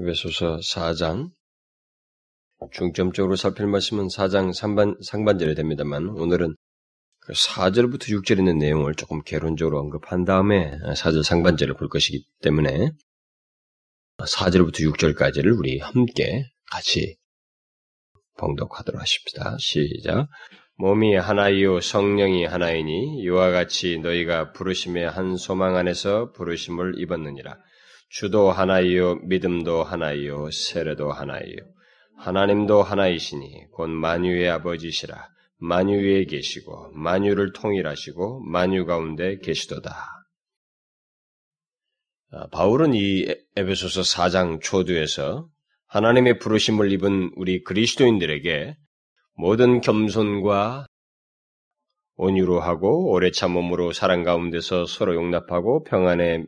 에베소서 4장 중점적으로 살필 말씀은 4장 상반, 상반절이 됩니다만 오늘은 그 4절부터 6절 있는 내용을 조금 개론적으로 언급한 다음에 4절 상반절을 볼 것이기 때문에 4절부터 6절까지를 우리 함께 같이 봉독하도록 하십시다. 시작. 몸이 하나이요 성령이 하나이니 이와 같이 너희가 부르심의 한 소망 안에서 부르심을 입었느니라. 주도 하나이요 믿음도 하나이요 세례도 하나이요 하나님도 하나이시니 곧 만유의 아버지시라. 만유에 계시고 만유를 통일하시고 만유 가운데 계시도다. 아, 바울은 이 에베소서 4장 초두에서 하나님의 부르심을 입은 우리 그리스도인들에게 모든 겸손과 온유로 하고 오래 참음으로 사랑 가운데서 서로 용납하고 평안에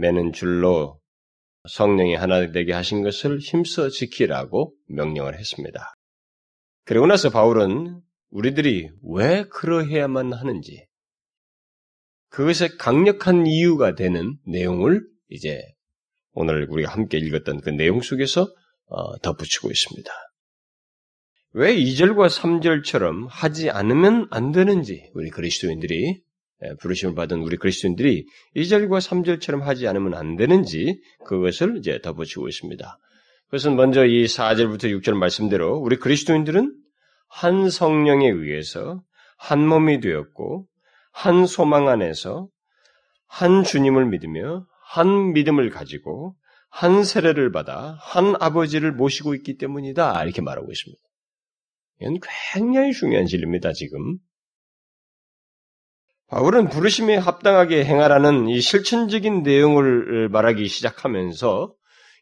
매는 줄로 성령이 하나 되게 하신 것을 힘써 지키라고 명령을 했습니다. 그리고 나서 바울은 우리들이 왜 그러해야만 하는지 그것의 강력한 이유가 되는 내용을 이제 오늘 우리가 함께 읽었던 그 내용 속에서 어, 덧붙이고 있습니다. 왜 2절과 3절처럼 하지 않으면 안 되는지 우리 그리스도인들이 예, 부르심을 받은 우리 그리스도인들이 2절과 3절처럼 하지 않으면 안 되는지 그것을 이제 덧붙이고 있습니다. 그것은 먼저 이 4절부터 6절 말씀대로 우리 그리스도인들은 한 성령에 의해서 한 몸이 되었고 한 소망 안에서 한 주님을 믿으며 한 믿음을 가지고 한 세례를 받아 한 아버지를 모시고 있기 때문이다 이렇게 말하고 있습니다. 이건 굉장히 중요한 진리입니다, 지금. 바울은 부르심에 합당하게 행하라는 이 실천적인 내용을 말하기 시작하면서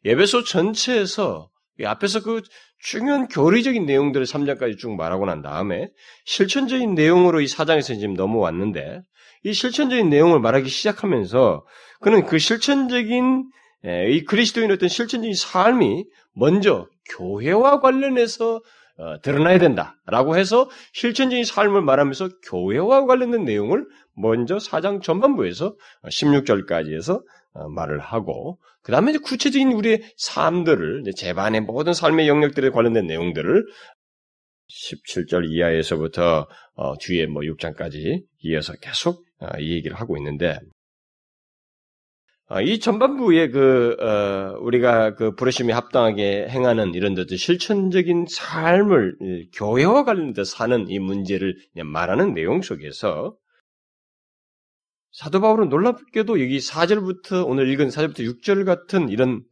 예배소 전체에서 앞에서 그 중요한 교리적인 내용들을 3장까지 쭉 말하고 난 다음에 실천적인 내용으로 이 4장에서 지금 넘어왔는데 이 실천적인 내용을 말하기 시작하면서 그는 그 실천적인 이 그리스도인 어떤 실천적인 삶이 먼저 교회와 관련해서 어, 드러나야 된다라고 해서 실천적인 삶을 말하면서 교회와 관련된 내용을 먼저 사장 전반부에서 16절까지 해서 어, 말을 하고 그 다음에 구체적인 우리의 삶들을 재반의 모든 삶의 영역들에 관련된 내용들을 17절 이하에서부터 어, 뒤에 뭐 6장까지 이어서 계속 이 얘기를 하고 있는데 아, 이 전반부에 그 어, 우리가 그 부르심이 합당하게 행하는 이런 데 실천적인 삶을 교회와 관련돼 사는 이 문제를 말하는 내용 속에서 사도 바울은 놀랍게도 여기 4절부터 오늘 읽은 4절부터 6절 같은 이런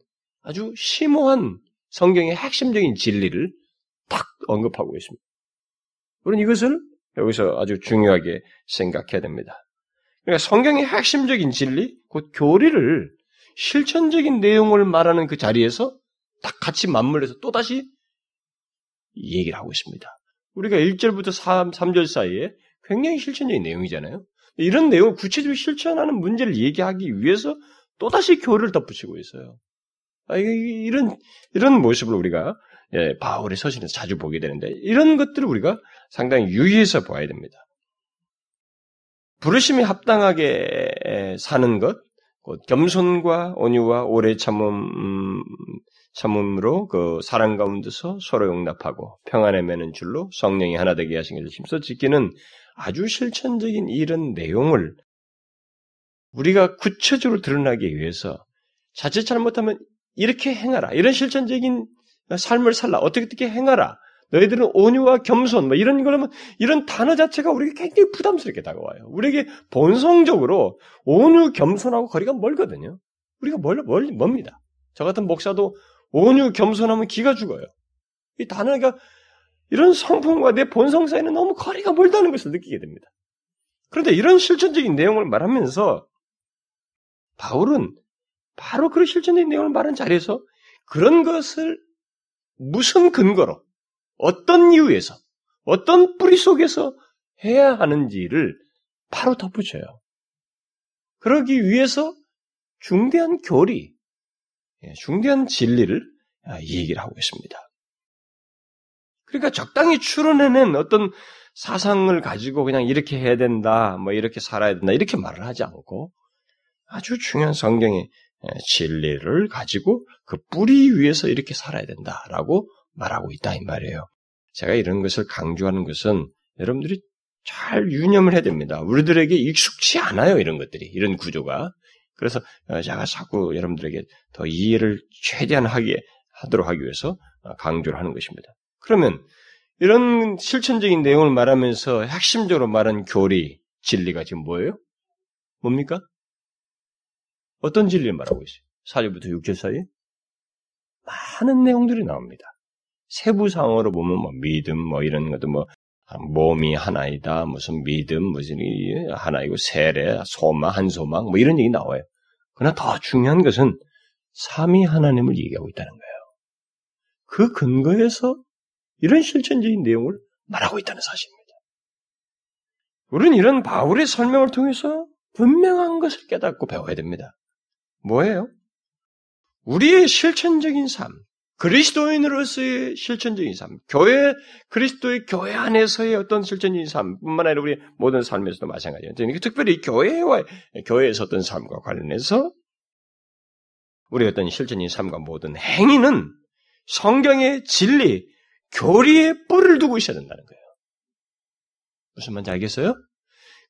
아주 심오한 성경의 핵심적인 진리를 딱 언급하고 있습니다. 우리는 이것을 여기서 아주 중요하게 생각해야 됩니다. 그러니까 성경의 핵심적인 진리, 곧 교리를 실천적인 내용을 말하는 그 자리에서 딱 같이 맞물려서 또다시 얘기를 하고 있습니다. 우리가 1절부터 3, 3절 사이에 굉장히 실천적인 내용이잖아요. 이런 내용을 구체적으로 실천하는 문제를 얘기하기 위해서 또다시 교리를 덧붙이고 있어요. 아, 이런, 이런 모습을 우리가 예, 바울의 서신에서 자주 보게 되는데 이런 것들을 우리가 상당히 유의해서 봐야 됩니다. 부르심이 합당하게 사는 것, 겸손과 온유와 오래 참음, 참음으로 그 사랑 가운데서 서로 용납하고 평안에 매는 줄로 성령이 하나 되게 하신 것을 힘써 지키는 아주 실천적인 이런 내용을 우리가 구체적으로 드러나기 위해서 자칫 잘못하면 이렇게 행하라. 이런 실천적인 삶을 살라. 어떻게 어떻게 행하라. 너희들은 온유와 겸손, 뭐 이런 거라면 이런 단어 자체가 우리에게 굉장히 부담스럽게 다가와요. 우리에게 본성적으로 온유, 겸손하고 거리가 멀거든요. 우리가 멀, 멀, 멉니다. 저 같은 목사도 온유, 겸손하면 기가 죽어요. 이 단어가 이런 성품과 내 본성 사이는 너무 거리가 멀다는 것을 느끼게 됩니다. 그런데 이런 실천적인 내용을 말하면서 바울은 바로 그런 실천적인 내용을 말한 자리에서 그런 것을 무슨 근거로 어떤 이유에서, 어떤 뿌리 속에서 해야 하는지를 바로 덧붙여요. 그러기 위해서 중대한 교리, 예, 중대한 진리를 아, 이 얘기를 하고 있습니다. 그러니까 적당히 추론해낸 어떤 사상을 가지고 그냥 이렇게 해야 된다, 뭐 이렇게 살아야 된다, 이렇게 말을 하지 않고 아주 중요한 성경의 진리를 가지고 그 뿌리 위에서 이렇게 살아야 된다라고 말하고 있다 이 말이에요. 제가 이런 것을 강조하는 것은 여러분들이 잘 유념을 해야 됩니다. 우리들에게 익숙치 않아요 이런 것들이 이런 구조가. 그래서 어, 제가 자꾸 여러분들에게 더 이해를 최대한 하게 하도록 하기 위해서 어, 강조를 하는 것입니다. 그러면 이런 실천적인 내용을 말하면서 핵심적으로 말한 교리, 진리가 지금 뭐예요? 뭡니까? 어떤 진리를 말하고 있어요? 4절부터 6절 사이에? 많은 내용들이 나옵니다. 세부상으로 보면 뭐 믿음 뭐 이런 것도 뭐 몸이 하나이다 무슨 믿음 무슨 하나이고 세례 소망 한 소망 뭐 이런 얘기 나와요. 그러나 더 중요한 것은 삼위 하나님을 얘기하고 있다는 거예요. 그 근거에서 이런 실천적인 내용을 말하고 있다는 사실입니다. 우리는 이런 바울의 설명을 통해서 분명한 것을 깨닫고 배워야 됩니다. 뭐예요? 우리의 실천적인 삶, 그리스도인으로서의 실천적인 삶, 교회, 그리스도의 교회 안에서의 어떤 실천적인 삶뿐만 아니라 우리 모든 삶에서도 마찬가지예요. 특별히 교회와, 교회에서 어떤 삶과 관련해서 우리 어떤 실천적인 삶과 모든 행위는 성경의 진리, 교리에 뿔을 두고 있어야 된다는 거예요. 무슨 말인지 알겠어요?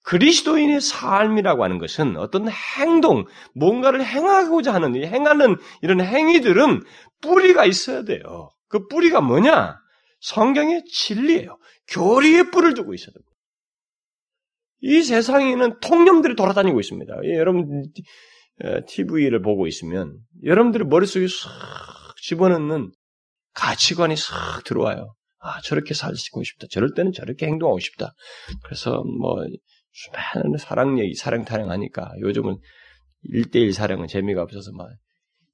그리스도인의 삶이라고 하는 것은 어떤 행동, 뭔가를 행하고자 하는, 행하는 이런 행위들은 뿌리가 있어야 돼요. 그 뿌리가 뭐냐? 성경의 진리예요. 교리에 뿔을 두고 있어야 됩니다. 이 세상에는 통념들이 돌아다니고 있습니다. 예, 여러분, TV를 보고 있으면 여러분들의 머릿속에 싹 집어넣는 가치관이 싹 들어와요. 아, 저렇게 살고 싶다. 저럴 때는 저렇게 행동하고 싶다. 그래서 뭐, 수많은 사랑 얘기, 사랑 타령 하니까 요즘은 1대1 사랑은 재미가 없어서 막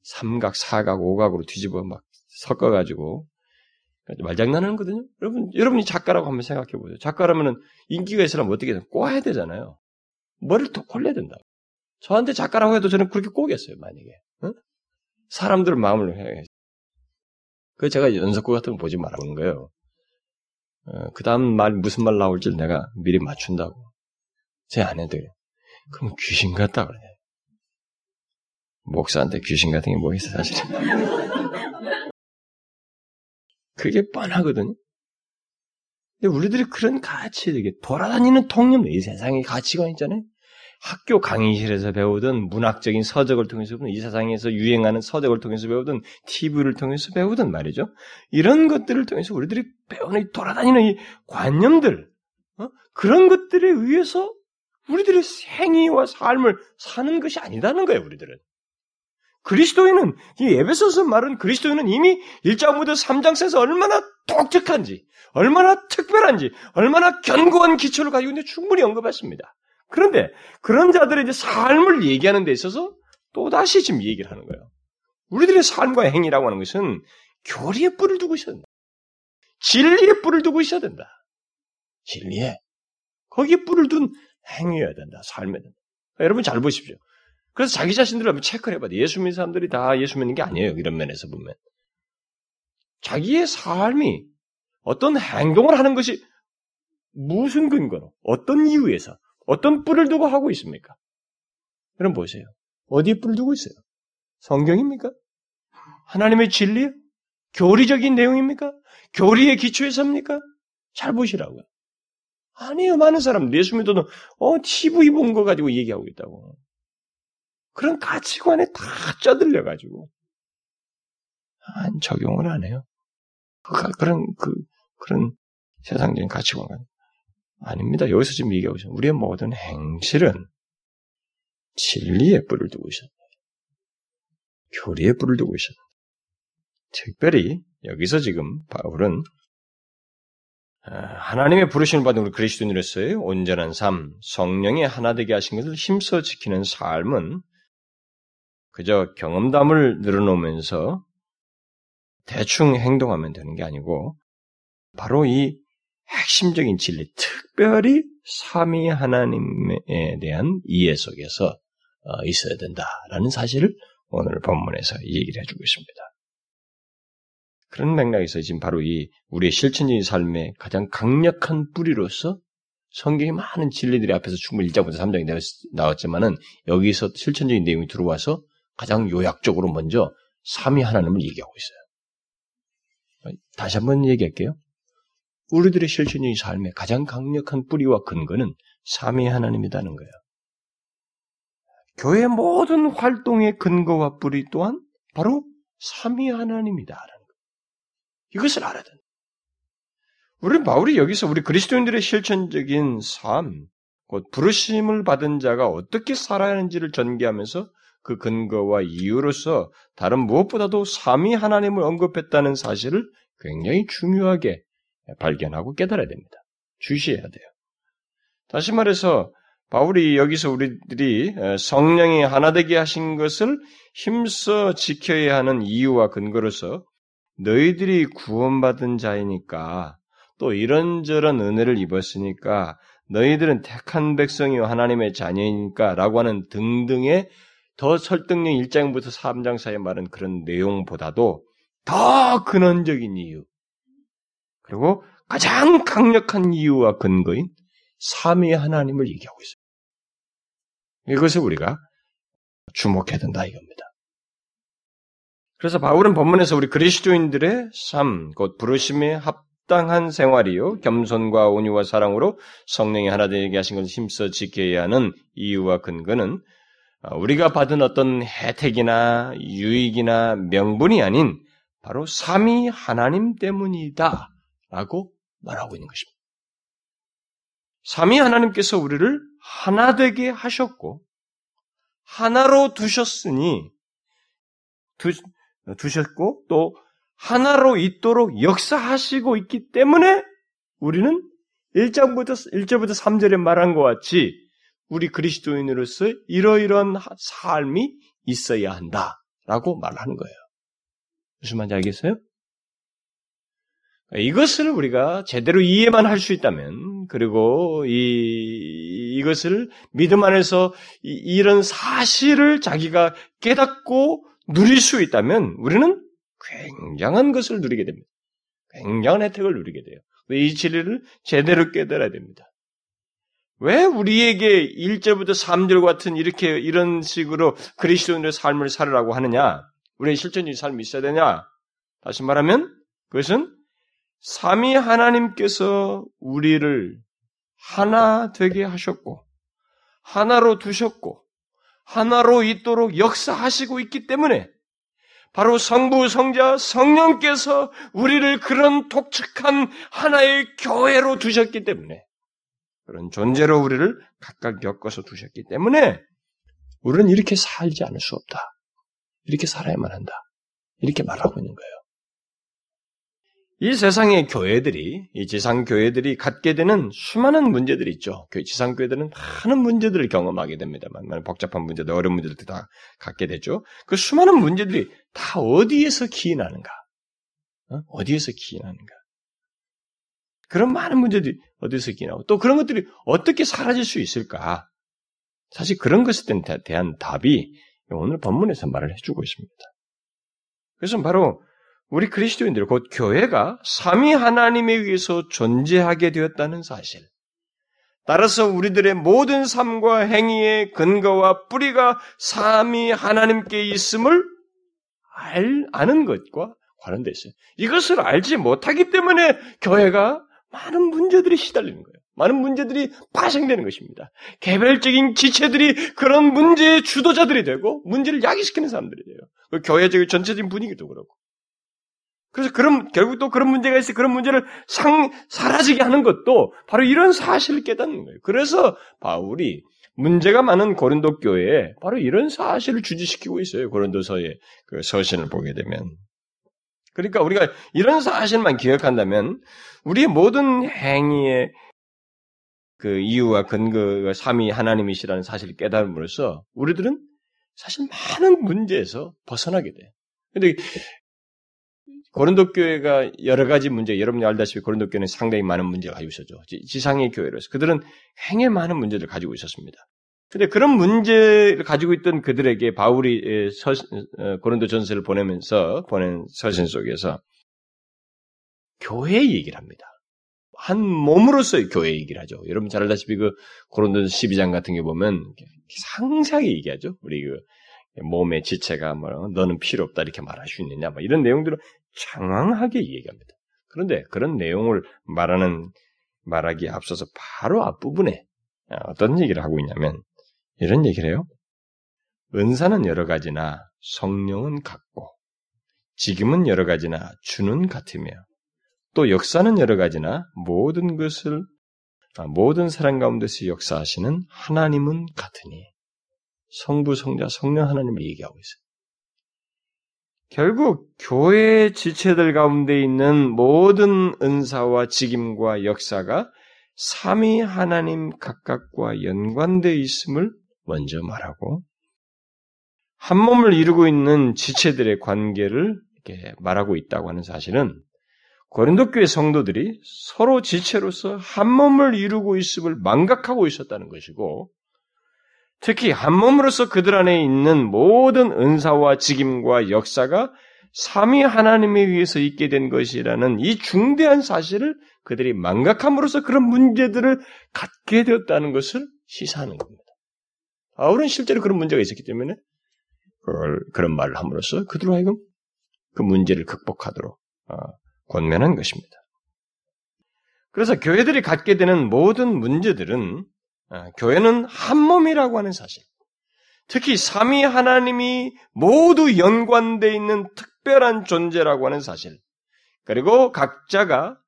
삼각, 사각, 오각으로 뒤집어 막 섞어가지고 말장난하는 거거든요. 여러분, 여러분이 작가라고 한번 생각해 보세요. 작가라면은 인기가 있으려면 어떻게 든 꼬아야 되잖아요. 머리를 더 콜려야 된다. 저한테 작가라고 해도 저는 그렇게 꼬겠어요, 만약에. 응? 사람들 마음을 해. 그 제가 연속구 같은 거 보지 말라는 거예요. 어, 그 다음 말, 무슨 말 나올지 내가 미리 맞춘다고. 제 아내들. 그럼 귀신 같다 그래. 목사한테 귀신 같은 게 뭐 있어, 사실은. 그게 뻔하거든요. 근데 우리들이 그런 가치, 되게 돌아다니는 통념, 이 세상의 가치관 있잖아요. 학교 강의실에서 배우든 문학적인 서적을 통해서 배우든 이 세상에서 유행하는 서적을 통해서 배우든 TV를 통해서 배우든 말이죠. 이런 것들을 통해서 우리들이 배우는 이 돌아다니는 이 관념들 어? 그런 것들에 의해서 우리들의 생애와 삶을 사는 것이 아니다는 거예요. 우리들은 그리스도인은 이 에베소서 말은 그리스도인은 이미 1장부터 3장 에서 얼마나 독특한지, 얼마나 특별한지, 얼마나 견고한 기초를 가지고 있는데 충분히 언급했습니다. 그런데 그런 자들의 이제 삶을 얘기하는 데 있어서 또다시 지금 얘기를 하는 거예요. 우리들의 삶과 행위라고 하는 것은 교리에 뿔을 두고 있어야 된다. 진리에 뿔을 두고 있어야 된다. 진리에. 거기에 뿔을 둔 행위여야 된다. 삶에 된다. 여러분 잘 보십시오. 그래서 자기 자신들을 한번 체크를 해봐야 돼. 예수 믿는 사람들이 다 예수 믿는 게 아니에요. 이런 면에서 보면. 자기의 삶이 어떤 행동을 하는 것이 무슨 근거로, 어떤 이유에서, 어떤 뿔을 두고 하고 있습니까? 여러분 보세요. 어디에 뿔을 두고 있어요? 성경입니까? 하나님의 진리? 교리적인 내용입니까? 교리의 기초에서입니까? 잘 보시라고요. 아니요. 많은 사람들 예수 믿어도 어 TV 본 거 가지고 얘기하고 있다고. 그런 가치관에 다 쪄들려 가지고 안 적용을 안 해요. 그, 그런 그 그런 세상적인 가치관 아닙니다. 여기서 지금 얘기하고 있어요. 우리의 모든 행실은 진리에 뿔을 두고 있었다. 교리에 뿔을 두고 있었다. 특별히 여기서 지금 바울은 아, 하나님의 부르심을 받은 우리 그리스도인으로서의 온전한 삶, 성령의 하나 되게 하신 것을 힘써 지키는 삶은 그저 경험담을 늘어놓으면서 대충 행동하면 되는 게 아니고 바로 이 핵심적인 진리, 특별히 삼위 하나님에 대한 이해 속에서 어, 있어야 된다라는 사실을 오늘 본문에서 얘기를 해주고 있습니다. 그런 맥락에서 지금 바로 이 우리의 실천적인 삶의 가장 강력한 뿌리로서 성경의 많은 진리들이 앞에서 충분히 1장부터 3장이 나왔지만은 여기서 실천적인 내용이 들어와서 가장 요약적으로 먼저 삼위 하나님을 얘기하고 있어요. 다시 한번 얘기할게요. 우리들의 실천적인 삶의 가장 강력한 뿌리와 근거는 삼위 하나님이라는 거예요. 교회 모든 활동의 근거와 뿌리 또한 바로 삼위 하나님이다라는 거. 이것을 알아야 된다. 우리 바울이 여기서 우리 그리스도인들의 실천적인 삶, 곧 부르심을 받은 자가 어떻게 살아야 하는지를 전개하면서 그 근거와 이유로서 다른 무엇보다도 삼위 하나님을 언급했다는 사실을 굉장히 중요하게 발견하고 깨달아야 됩니다. 주시해야 돼요. 다시 말해서 바울이 여기서 우리들이 성령이 하나 되게 하신 것을 힘써 지켜야 하는 이유와 근거로서 너희들이 구원받은 자이니까 또 이런저런 은혜를 입었으니까 너희들은 택한 백성이요 하나님의 자녀이니까 라고 하는 등등의 더 설득력 1장부터 3장 사이에 말은 그런 내용보다도 더 근원적인 이유 그리고 가장 강력한 이유와 근거인 삼위 하나님을 얘기하고 있어요. 이것을 우리가 주목해야 된다 이겁니다. 그래서 바울은 본문에서 우리 그리스도인들의 삶, 곧 부르심에 합당한 생활이요, 겸손과 온유와 사랑으로 성령이 하나 되게 하신 것을 힘써 지켜야 하는 이유와 근거는 우리가 받은 어떤 혜택이나 유익이나 명분이 아닌 바로 삼위 하나님 때문이다 라고 말하고 있는 것입니다. 삼위 하나님께서 우리를 하나 되게 하셨고 하나로 두셨으니 두, 두셨고 또 하나로 있도록 역사하시고 있기 때문에 우리는 1장부터 1절부터 3절에 말한 것 같이 우리 그리스도인으로서 이러이러한 삶이 있어야 한다라고 말하는 거예요. 무슨 말인지 알겠어요? 이것을 우리가 제대로 이해만 할 수 있다면, 그리고 이, 이것을 믿음 안에서 이, 런 사실을 자기가 깨닫고 누릴 수 있다면, 우리는 굉장한 것을 누리게 됩니다. 굉장한 혜택을 누리게 돼요. 이 진리를 제대로 깨달아야 됩니다. 왜 우리에게 1절부터 3절 같은 이렇게 이런 식으로 그리스도인의 삶을 살으라고 하느냐? 우리의 실전적인 삶이 있어야 되냐? 다시 말하면 그것은 삼위 하나님께서 우리를 하나 되게 하셨고, 하나로 두셨고, 하나로 있도록 역사하시고 있기 때문에, 바로 성부, 성자, 성령께서 우리를 그런 독특한 하나의 교회로 두셨기 때문에, 그런 존재로 우리를 각각 엮어서 두셨기 때문에, 우리는 이렇게 살지 않을 수 없다. 이렇게 살아야만 한다. 이렇게 말하고 있는 거예요. 이 세상의 교회들이, 이 지상 교회들이 갖게 되는 수많은 문제들이 있죠. 지상 교회들은 많은 문제들을 경험하게 됩니다만, 복잡한 문제들, 어려운 문제들 다 갖게 되죠. 그 수많은 문제들이 다 어디에서 기인하는가? 어? 디에서 기인하는가? 그런 많은 문제들이 어디서 기인하고, 또 그런 것들이 어떻게 사라질 수 있을까? 사실 그런 것에 대한 답이 오늘 본문에서 말을 해주고 있습니다. 그래서 바로 우리 그리스도인들, 곧 교회가 삼위 하나님에 의해서 존재하게 되었다는 사실. 따라서 우리들의 모든 삶과 행위의 근거와 뿌리가 삼위 하나님께 있음을 알, 아는 것과 관련되어 있어요. 이것을 알지 못하기 때문에 교회가 많은 문제들이 시달리는 거예요. 많은 문제들이 발생되는 것입니다. 개별적인 지체들이 그런 문제의 주도자들이 되고 문제를 야기시키는 사람들이 돼요. 그 교회적인 전체적인 분위기도 그렇고. 그래서 그런, 결국 또 그런 문제가 있어 그런 문제를 상, 사라지게 하는 것도 바로 이런 사실을 깨닫는 거예요. 그래서 바울이 문제가 많은 고린도 교회에 바로 이런 사실을 주지시키고 있어요. 고린도서의 그 서신을 보게 되면. 그러니까 우리가 이런 사실만 기억한다면 우리의 모든 행위의 그 이유와 근거가 삼위 하나님이시라는 사실을 깨달음으로써 우리들은 사실 많은 문제에서 벗어나게 돼. 근데 고린도 교회가 여러 가지 문제, 여러분이 알다시피 고린도 교회는 상당히 많은 문제가 가지고 있었죠. 지상의 교회로서 그들은 행에 많은 문제를 가지고 있었습니다. 근데 그런 문제를 가지고 있던 그들에게 바울이 서, 어, 고린도 전서를 보내면서 보낸 서신 속에서 교회 얘기를 합니다. 한 몸으로서의 교회 얘기를 하죠. 여러분 잘 알다시피 그 고린도 12장 같은 게 보면 상세하게 얘기하죠. 우리 그 몸의 지체가 뭐 너는 필요 없다 이렇게 말할 수 있느냐 뭐 이런 내용들을 장황하게 얘기합니다. 그런데 그런 내용을 말하는 말하기에 앞서서 바로 앞부분에 어떤 얘기를 하고 있냐면 이런 얘기를 해요. 은사는 여러 가지나 성령은 같고 지금은 여러 가지나 주는 같으며 또 역사는 여러 가지나 모든 것을 아, 모든 사람 가운데서 역사하시는 하나님은 같으니 성부, 성자, 성령 하나님을 얘기하고 있어요. 결국 교회 지체들 가운데 있는 모든 은사와 직임과 역사가 삼위 하나님 각각과 연관되어 있음을 먼저 말하고 한 몸을 이루고 있는 지체들의 관계를 이렇게 말하고 있다고 하는 사실은 고린도 교회 성도들이 서로 지체로서 한 몸을 이루고 있음을 망각하고 있었다는 것이고 특히 한 몸으로서 그들 안에 있는 모든 은사와 직임과 역사가 삼위 하나님에 의해서 있게 된 것이라는 이 중대한 사실을 그들이 망각함으로써 그런 문제들을 갖게 되었다는 것을 시사하는 겁니다. 바울은 실제로 그런 문제가 있었기 때문에 그걸 그런 말을 함으로써 그들로 하여금 그 문제를 극복하도록 어, 권면한 것입니다. 그래서 교회들이 갖게 되는 모든 문제들은 어, 교회는 한 몸이라고 하는 사실, 특히 삼위 하나님이 모두 연관되어 있는 특별한 존재라고 하는 사실, 그리고 각자가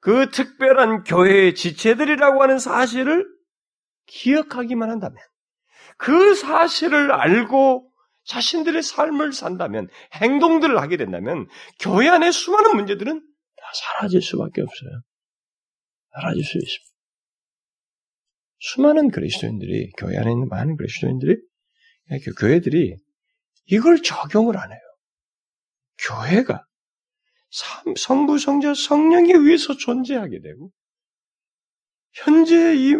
그 특별한 교회의 지체들이라고 하는 사실을 기억하기만 한다면, 그 사실을 알고 자신들의 삶을 산다면, 행동들을 하게 된다면, 교회 안에 수많은 문제들은 다 사라질 수밖에 없어요. 사라질 수 있습니다. 수많은 그리스도인들이, 교회 안에 있는 많은 그리스도인들이, 교회들이 이걸 적용을 안 해요. 교회가 성부, 성자, 성령에 의해서 존재하게 되고, 현재 이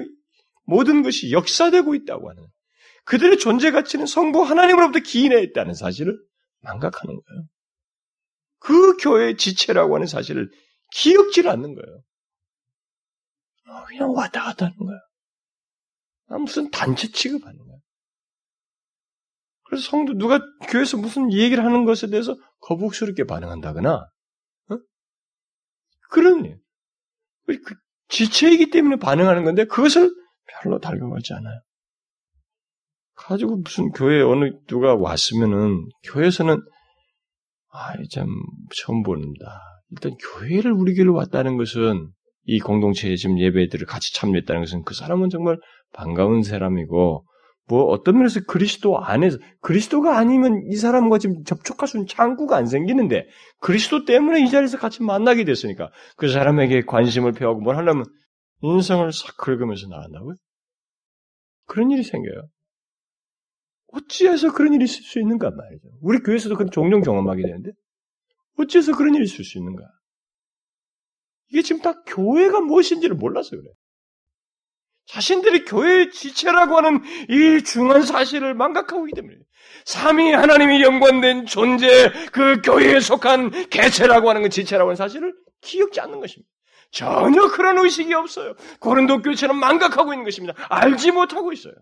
모든 것이 역사되고 있다고 하는 그들의 존재 가치는 성부 하나님으로부터 기인해 있다는 사실을 망각하는 거예요. 그 교회의 지체라고 하는 사실을 기억질 않는 거예요. 어, 그냥 왔다 갔다 하는 거예요. 아, 무슨 단체 취급하는 거예요. 그래서 성도 누가 교회에서 무슨 얘기를 하는 것에 대해서 거북스럽게 반응한다거나 어? 그런 그 지체이기 때문에 반응하는 건데 그것을 별로 달가워하지 않아요. 가지고 무슨 교회 어느 누가 왔으면은 교회에서는 아참 처음 보는다. 일단 교회를 우리 교회로 왔다는 것은 이 공동체에 지금 예배들을 같이 참여했다는 것은 그 사람은 정말 반가운 사람이고 뭐 어떤 면에서 그리스도 안에서 그리스도가 아니면 이 사람과 지금 접촉할 수 있는 창구가 안 생기는데 그리스도 때문에 이 자리에서 같이 만나게 됐으니까 그 사람에게 관심을 표하고 뭘 하려면 인성을 싹 긁으면서 나간다고요? 그런 일이 생겨요. 어찌해서 그런 일이 있을 수 있는가 말이죠. 우리 교회에서도 그런 종종 경험하게 되는데 어찌해서 그런 일이 있을 수 있는가? 이게 지금 다 교회가 무엇인지를 몰라서 그래. 자신들이 교회의 지체라고 하는 이 중요한 사실을 망각하고 있기 때문에 삼위 하나님이 연관된 존재, 그 교회에 속한 개체라고 하는 그 지체라고 하는 사실을 기억지 않는 것입니다. 전혀 그런 의식이 없어요. 고린도 교회처럼 망각하고 있는 것입니다. 알지 못하고 있어요.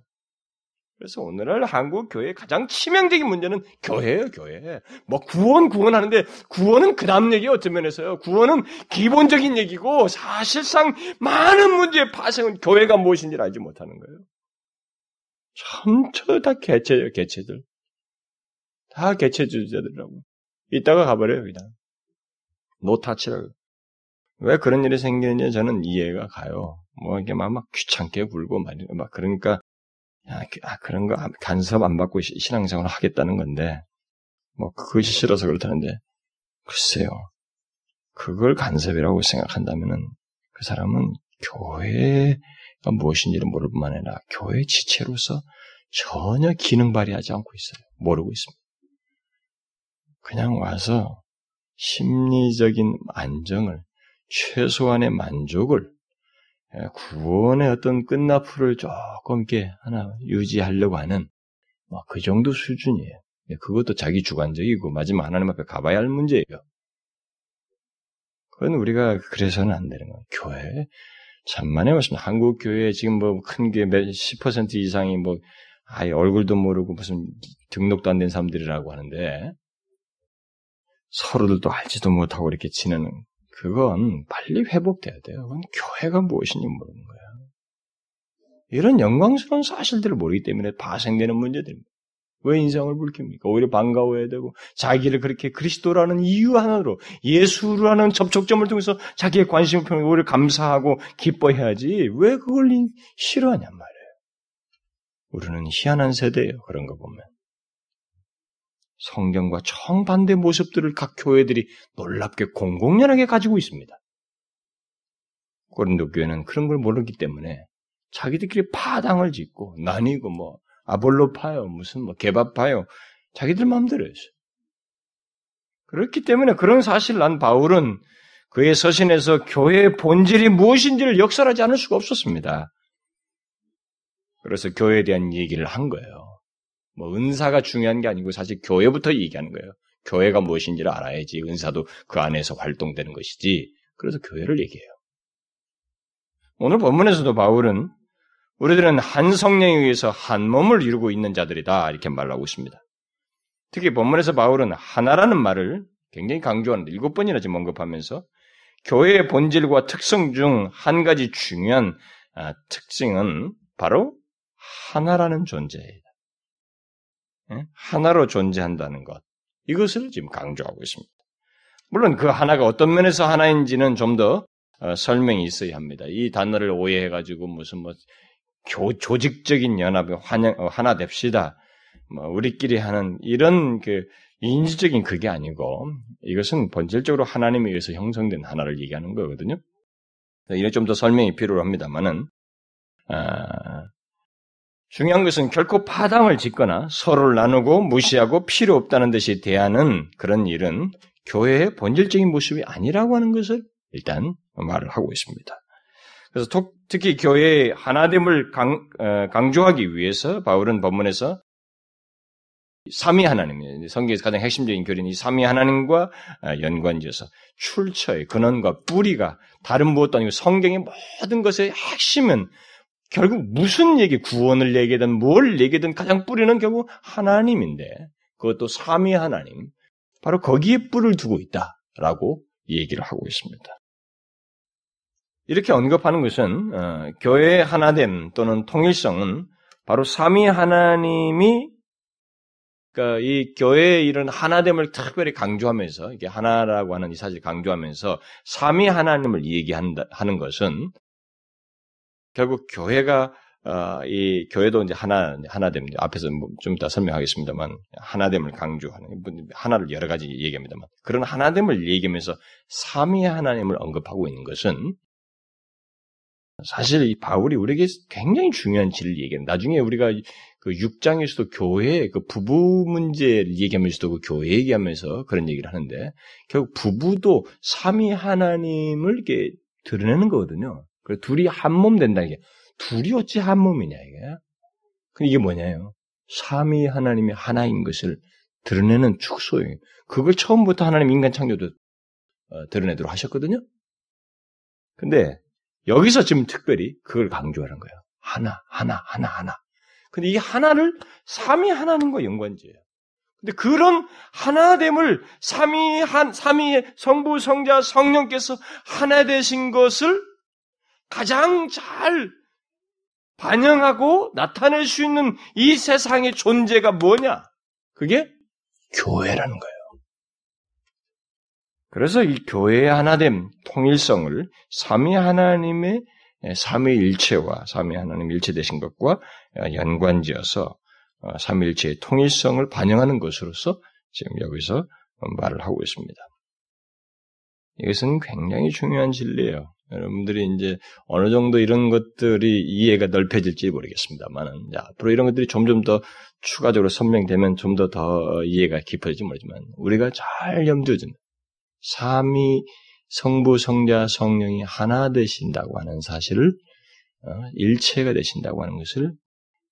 그래서 오늘날 한국 교회의 가장 치명적인 문제는 교회예요, 교회. 뭐 구원 구원하는데 구원은 그다음 얘기 어떤 면에서요. 구원은 기본적인 얘기고 사실상 많은 문제의 파생은 교회가 무엇인지 알지 못하는 거예요. 전부 다 개체예요, 개체들. 다 개체 주제들이라고. 이따가 가버려요, 그냥. 노타치라고. 왜 그런 일이 생기는지 저는 이해가 가요. 뭐 이게 막, 막 귀찮게 굴고 막 그러니까 아, 그런 거 간섭 안 받고 신앙생활을 하겠다는 건데, 뭐, 그것이 싫어서 그렇다는데, 글쎄요. 그걸 간섭이라고 생각한다면은, 그 사람은 교회가 무엇인지를 모를 뿐만 아니라, 교회 지체로서 전혀 기능 발휘하지 않고 있어요. 모르고 있습니다. 그냥 와서 심리적인 안정을, 최소한의 만족을 예, 구원의 어떤 끝나풀을 조금 이렇게 하나 유지하려고 하는 뭐그 정도 수준이에요. 예, 그것도 자기 주관적이고 마지막 하나님 앞에 가봐야 할 문제예요. 그건 우리가 그래서는 안 되는 거예요. 교회 천만에 말씀 한국 교회 지금 뭐 큰 교회 몇10% 이상이 뭐 아예 얼굴도 모르고 무슨 등록도 안 된 사람들이라고 하는데 서로들도 알지도 못하고 이렇게 지내는 그건 빨리 회복돼야 돼요. 그건 교회가 무엇인지 모르는 거야. 이런 영광스러운 사실들을 모르기 때문에 파생되는 문제들입니다. 왜 인상을 불킵니까? 오히려 반가워야 되고 자기를 그렇게 그리스도라는 이유 하나로 예수라는 접촉점을 통해서 자기의 관심을 표현 오히려 감사하고 기뻐해야지 왜 그걸 싫어하냔 말이에요. 우리는 희한한 세대예요. 그런 거 보면. 성경과 정반대 모습들을 각 교회들이 놀랍게 공공연하게 가지고 있습니다. 고린도 교회는 그런 걸 모르기 때문에 자기들끼리 파당을 짓고 나뉘고 뭐 아볼로파요 무슨 뭐 개밥파요 자기들 마음대로 했어요. 그렇기 때문에 그런 사실을 난 바울은 그의 서신에서 교회의 본질이 무엇인지를 역설하지 않을 수가 없었습니다. 그래서 교회에 대한 얘기를 한 거예요. 뭐 은사가 중요한 게 아니고 사실 교회부터 얘기하는 거예요. 교회가 무엇인지를 알아야지 은사도 그 안에서 활동되는 것이지. 그래서 교회를 얘기해요. 오늘 본문에서도 바울은 우리들은 한 성령에 의해서 한 몸을 이루고 있는 자들이다 이렇게 말하고 있습니다. 특히 본문에서 바울은 하나라는 말을 굉장히 강조하는데 일곱 번이나 지금 언급하면서 교회의 본질과 특성 중 한 가지 중요한 아, 특징은 바로 하나라는 존재이다. 예? 하나로 존재한다는 것. 이것을 지금 강조하고 있습니다. 물론 그 하나가 어떤 면에서 하나인지는 좀더 어, 설명이 있어야 합니다. 이 단어를 오해해가지고 무슨 뭐 교, 조직적인 연합에 환영, 어, 하나 됩시다. 뭐 우리끼리 하는 이런 그 인지적인 그게 아니고 이것은 본질적으로 하나님에 의해서 형성된 하나를 얘기하는 거거든요. 이래 좀더 설명이 필요합니다만은 아, 중요한 것은 결코 파당을 짓거나 서로를 나누고 무시하고 필요 없다는 듯이 대하는 그런 일은 교회의 본질적인 모습이 아니라고 하는 것을 일단 말을 하고 있습니다. 그래서 특히 교회의 하나됨을 강, 어, 강조하기 위해서 바울은 본문에서 삼위 하나님, 성경에서 가장 핵심적인 교리는 이 삼위 하나님과 어, 연관지어서 출처의 근원과 뿌리가 다른 무엇도 아니고 성경의 모든 것의 핵심은 결국 무슨 얘기, 구원을 얘기든 뭘 얘기든 가장 뿌리는 결국 하나님인데 그것도 삼위 하나님, 바로 거기에 뿔을 두고 있다라고 얘기를 하고 있습니다. 이렇게 언급하는 것은 어, 교회의 하나됨 또는 통일성은 바로 삼위 하나님이 그러니까 이 교회의 이런 하나됨을 특별히 강조하면서 이게 하나라고 하는 이 사실 강조하면서 삼위 하나님을 얘기한다 하는 것은 결국 교회가 어, 이 교회도 이제 하나 하나됨 앞에서 뭐좀 이따 설명하겠습니다만 하나됨을 강조하는 하나를 여러 가지 얘기합니다만 그런 하나됨을 얘기하면서 삼위 하나님을 언급하고 있는 것은 사실 이 바울이 우리에게 굉장히 중요한 진리를 얘기합니다. 나중에 우리가 그 6장에서도 교회 그 부부 문제를 얘기하면서도 그 교회 얘기하면서 그런 얘기를 하는데 결국 부부도 삼위 하나님을 이렇게 드러내는 거거든요. 그 둘이 한 몸 된다는 게 둘이 어찌 한 몸이냐 이게. 근데 이게 뭐냐요? 삼위 하나님이 하나인 것을 드러내는 축소예요. 그걸 처음부터 하나님 인간 창조도 어, 드러내도록 하셨거든요. 근데 여기서 지금 특별히 그걸 강조하는 거예요. 하나, 하나, 하나, 하나. 근데 이 하나를 삼위 하나님과 연관지어요. 근데 그런 하나됨을 삼위 한 삼위 성부 성자 성령께서 하나 되신 것을 가장 잘 반영하고 나타낼 수 있는 이 세상의 존재가 뭐냐? 그게 교회라는 거예요. 그래서 이 교회의 하나됨, 통일성을 삼위 하나님의 삼위일체와 삼위 하나님 일체되신 것과 연관지어서 어, 삼위일체의 통일성을 반영하는 것으로서 지금 여기서 말을 하고 있습니다. 이것은 굉장히 중요한 진리예요. 여러분들이 이제 어느 정도 이런 것들이 이해가 넓혀질지 모르겠습니다만은 앞으로 이런 것들이 점점 더 추가적으로 선명되면 좀 더더 더 이해가 깊어질지 모르지만 우리가 잘 염두에 두는 삼위 성부 성자 성령이 하나 되신다고 하는 사실을 어, 일체가 되신다고 하는 것을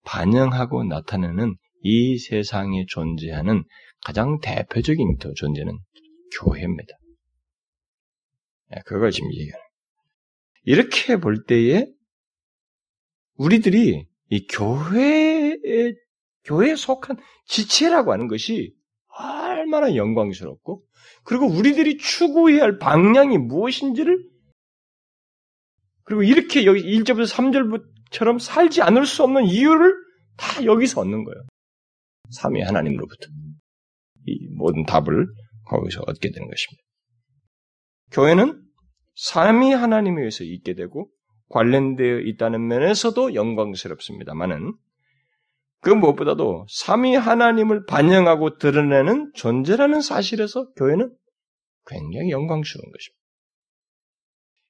반영하고 나타내는 이 세상에 존재하는 가장 대표적인 존재는 교회입니다. 예, 그걸 지금 얘기하는 이렇게 볼 때에 우리들이 이 교회의 교회에 속한 지체라고 하는 것이 얼마나 영광스럽고 그리고 우리들이 추구해야 할 방향이 무엇인지를 그리고 이렇게 여기 1절부터 3절처럼 살지 않을 수 없는 이유를 다 여기서 얻는 거예요. 삼위 하나님으로부터. 이 모든 답을 거기서 얻게 되는 것입니다. 교회는 삼위 하나님에 의해서 있게 되고 관련되어 있다는 면에서도 영광스럽습니다만은 그 무엇보다도 삼위 하나님을 반영하고 드러내는 존재라는 사실에서 교회는 굉장히 영광스러운 것입니다.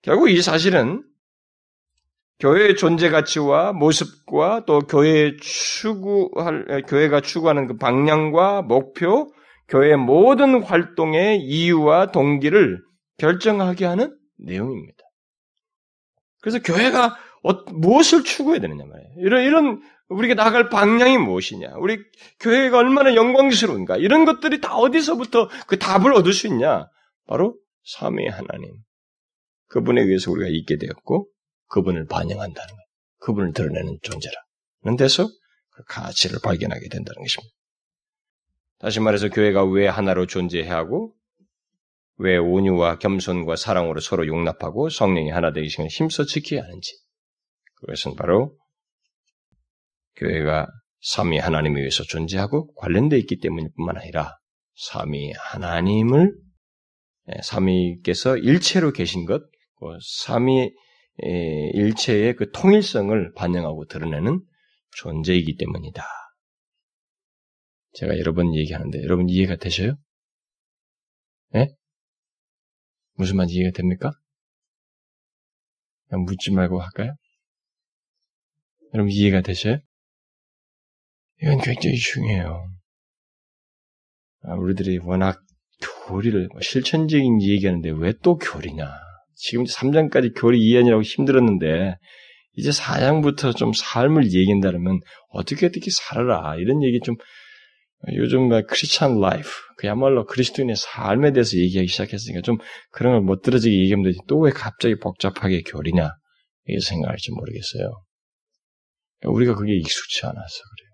결국 이 사실은 교회의 존재 가치와 모습과 또 교회의 추구할 교회가 추구하는 그 방향과 목표, 교회의 모든 활동의 이유와 동기를 결정하게 하는 내용입니다. 그래서 교회가 어, 무엇을 추구해야 되느냐 말이에요. 이런 이런 우리가 나갈 방향이 무엇이냐, 우리 교회가 얼마나 영광스러운가 이런 것들이 다 어디서부터 그 답을 얻을 수 있냐? 바로 삼위 하나님 그분에 의해서 우리가 있게 되었고 그분을 반영한다는 것, 그분을 드러내는 존재라. 그런 데서 그 가치를 발견하게 된다는 것입니다. 다시 말해서 교회가 왜 하나로 존재해야 하고 왜 온유와 겸손과 사랑으로 서로 용납하고 성령이 하나 되기 시간 힘써 지켜야 하는지 그것은 바로 교회가 삼위 하나님에 의해서 존재하고 관련되어 있기 때문일 뿐만 아니라 삼위 하나님을 예, 삼위께서 일체로 계신 것, 그 삼위 일체의 그 통일성을 반영하고 드러내는 존재이기 때문이다. 제가 여러 번 얘기하는데 여러분 이해가 되셔요? 예? 무슨 말인지 이해가 됩니까? 그냥 묻지 말고 할까요? 여러분 이해가 되셔요? 이건 굉장히 중요해요. 아, 우리들이 워낙 교리를 뭐 실천적인 얘기하는데 왜 또 교리냐? 지금 3장까지 교리 이해하느라고 힘들었는데 이제 4장부터 좀 삶을 얘기한다면 어떻게 어떻게 살아라 이런 얘기 좀 요즘 막 Christian life 그야말로 그리스도인의 삶에 대해서 얘기하기 시작했으니까 좀 그런 걸 멋들어지게 얘기하면 되지 또 왜 갑자기 복잡하게 교리냐 이렇게 생각할지 모르겠어요. 우리가 그게 익숙치 않아서 그래요.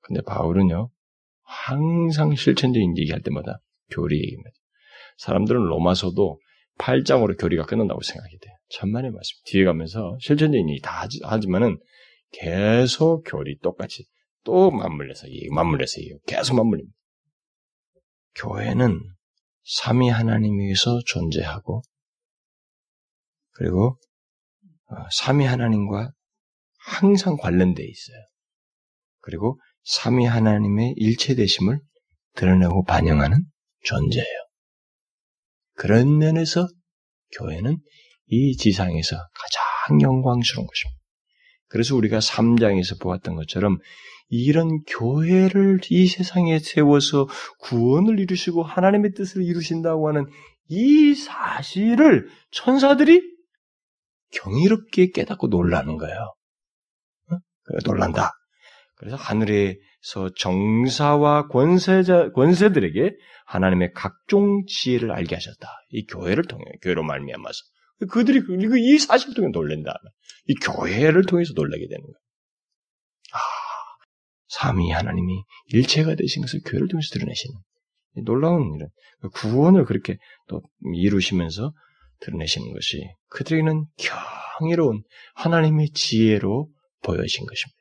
근데 바울은요 항상 실천적인 얘기할 때마다 교리 얘기입니다. 사람들은 로마서도 8장으로 교리가 끝난다고 생각이 돼요. 천만의 말씀. 뒤에 가면서 실천적인 얘기 다 하지, 만은 계속 교리 똑같이 또 맞물려서 맞물려서 계속 맞물립니다. 교회는 삼위 하나님 위해서 존재하고 그리고 어, 삼위 하나님과 항상 관련되어 있어요. 그리고 삼위 하나님의 일체되심을 드러내고 반영하는 존재예요. 그런 면에서 교회는 이 지상에서 가장 영광스러운 것입니다. 그래서 우리가 3장에서 보았던 것처럼 이런 교회를 이 세상에 세워서 구원을 이루시고 하나님의 뜻을 이루신다고 하는 이 사실을 천사들이 경이롭게 깨닫고 놀라는 거예요. 어? 놀란다. 그래서 하늘에서 정사와 권세자, 권세들에게 하나님의 각종 지혜를 알게 하셨다. 이 교회를 통해, 교회로 말미암아서. 그들이 그리고 이 사실 통해 놀랜다. 이 교회를 통해서 놀라게 되는 거예요. 아, 삼위 하나님이 일체가 되신 것을 교회를 통해서 드러내시는 놀라운 이런 구원을 그렇게 또 이루시면서 드러내시는 것이 그들에게는 경이로운 하나님의 지혜로 보여진 것입니다.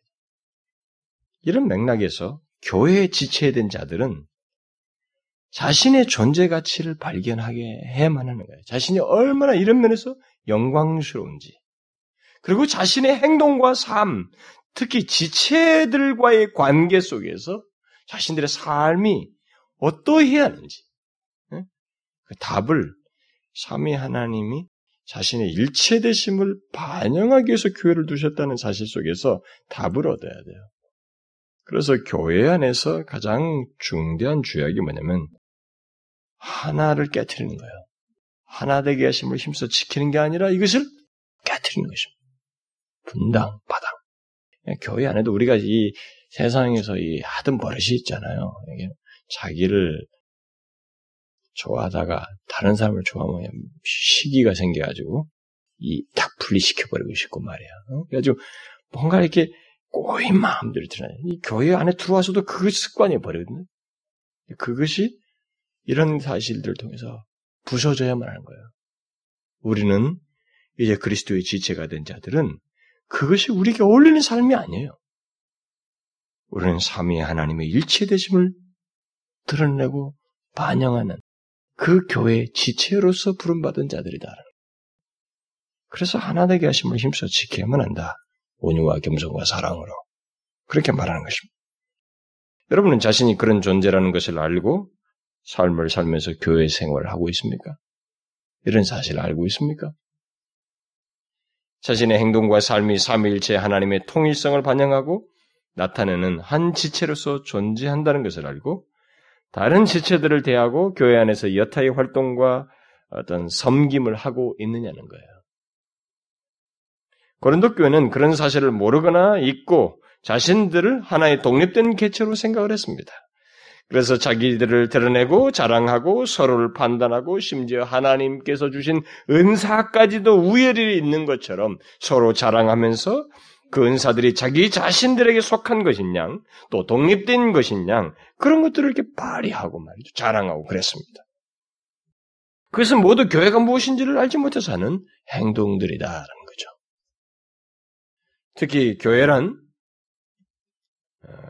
이런 맥락에서 교회에 지체된 자들은 자신의 존재 가치를 발견하게 해야만 하는 거예요. 자신이 얼마나 이런 면에서 영광스러운지. 그리고 자신의 행동과 삶, 특히 지체들과의 관계 속에서 자신들의 삶이 어떠해야 하는지. 그 답을 삼위 하나님이 자신의 일체되심을 반영하기 위해서 교회를 두셨다는 사실 속에서 답을 얻어야 돼요. 그래서 교회 안에서 가장 중대한 주약이 뭐냐면 하나를 깨뜨리는 거예요. 하나 되게 하심을 힘써 지키는 게 아니라 이것을 깨뜨리는 것입니다. 분당, 바당. 교회 안에도 우리가 이 세상에서 이 하던 버릇이 있잖아요. 이게 자기를 좋아하다가 다른 사람을 좋아하면 시기가 생겨가지고 이 딱 분리시켜버리고 싶고 말이야. 어? 그래가지고 뭔가 이렇게 꼬인 마음들이 드러나요. 이 교회 안에 들어와서도 그 습관이 버리거든요. 그것이 이런 사실들을 통해서 부서져야만 하는 거예요. 우리는 이제 그리스도의 지체가 된 자들은 그것이 우리에게 어울리는 삶이 아니에요. 우리는 삼위 하나님의 일체되심을 드러내고 반영하는 그 교회의 지체로서 부름받은 자들이다. 그래서 하나 되게 하심을 힘써 지켜야만 한다. 온유와 겸손과 사랑으로. 그렇게 말하는 것입니다. 여러분은 자신이 그런 존재라는 것을 알고 삶을 살면서 교회 생활을 하고 있습니까? 이런 사실을 알고 있습니까? 자신의 행동과 삶이 삼위일체 하나님의 통일성을 반영하고 나타내는 한 지체로서 존재한다는 것을 알고 다른 지체들을 대하고 교회 안에서 여타의 활동과 어떤 섬김을 하고 있느냐는 거예요. 고린도 교회는 그런 사실을 모르거나 잊고 자신들을 하나의 독립된 개체로 생각을 했습니다. 그래서 자기들을 드러내고 자랑하고 서로를 판단하고 심지어 하나님께서 주신 은사까지도 우열이 있는 것처럼 서로 자랑하면서 그 은사들이 자기 자신들에게 속한 것이냐, 또 독립된 것이냐, 그런 것들을 이렇게 발휘하고 말이죠. 자랑하고 그랬습니다. 그것은 모두 교회가 무엇인지를 알지 못해서 하는 행동들이다라는 거죠. 특히 교회란 어,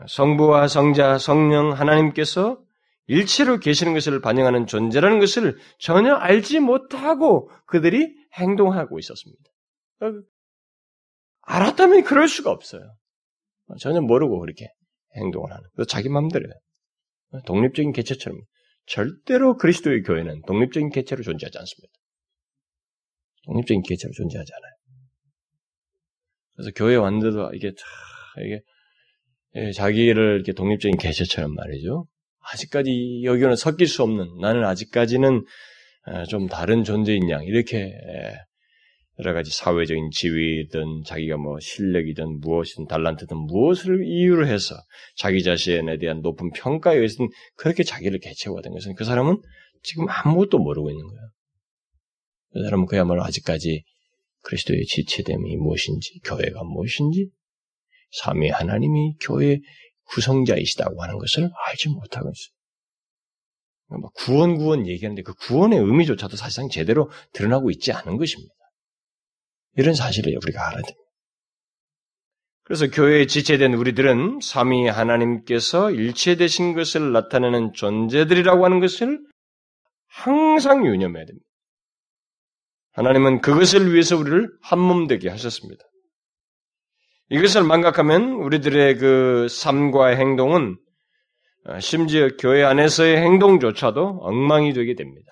성부와 성자, 성령 하나님께서 일체로 계시는 것을 반영하는 존재라는 것을 전혀 알지 못하고 그들이 행동하고 있었습니다. 어, 알았다면 그럴 수가 없어요. 전혀 모르고 그렇게 행동을 하는. 자기 마음대로요. 독립적인 개체처럼 절대로 그리스도의 교회는 독립적인 개체로 존재하지 않습니다. 독립적인 개체로 존재하지 않아요. 그래서 교회 왔는데도 이게 이게 예, 자기를 이렇게 독립적인 개체처럼 말이죠. 아직까지 여기는 섞일 수 없는 나는 아직까지는 어, 좀 다른 존재인 양 이렇게 예, 여러 가지 사회적인 지위든 자기가 뭐 실력이든 무엇이든 달란트든 무엇을 이유로 해서 자기 자신에 대한 높은 평가에 의해서는 그렇게 자기를 개체화된 것은 그 사람은 지금 아무것도 모르고 있는 거예요. 그 사람은 그야말로 아직까지 그리스도의 지체됨이 무엇인지, 교회가 무엇인지, 삼위 하나님이 교회 구성자이시다고 하는 것을 알지 못하고 있어요. 구원 구원 얘기하는데 그 구원의 의미조차도 사실상 제대로 드러나고 있지 않은 것입니다. 이런 사실을 우리가 알아야 됩니다. 그래서 교회에 지체된 우리들은 삼위 하나님께서 일체되신 것을 나타내는 존재들이라고 하는 것을 항상 유념해야 됩니다. 하나님은 그것을 위해서 우리를 한몸 되게 하셨습니다. 이것을 망각하면 우리들의 그 삶과 행동은 어, 심지어 교회 안에서의 행동조차도 엉망이 되게 됩니다.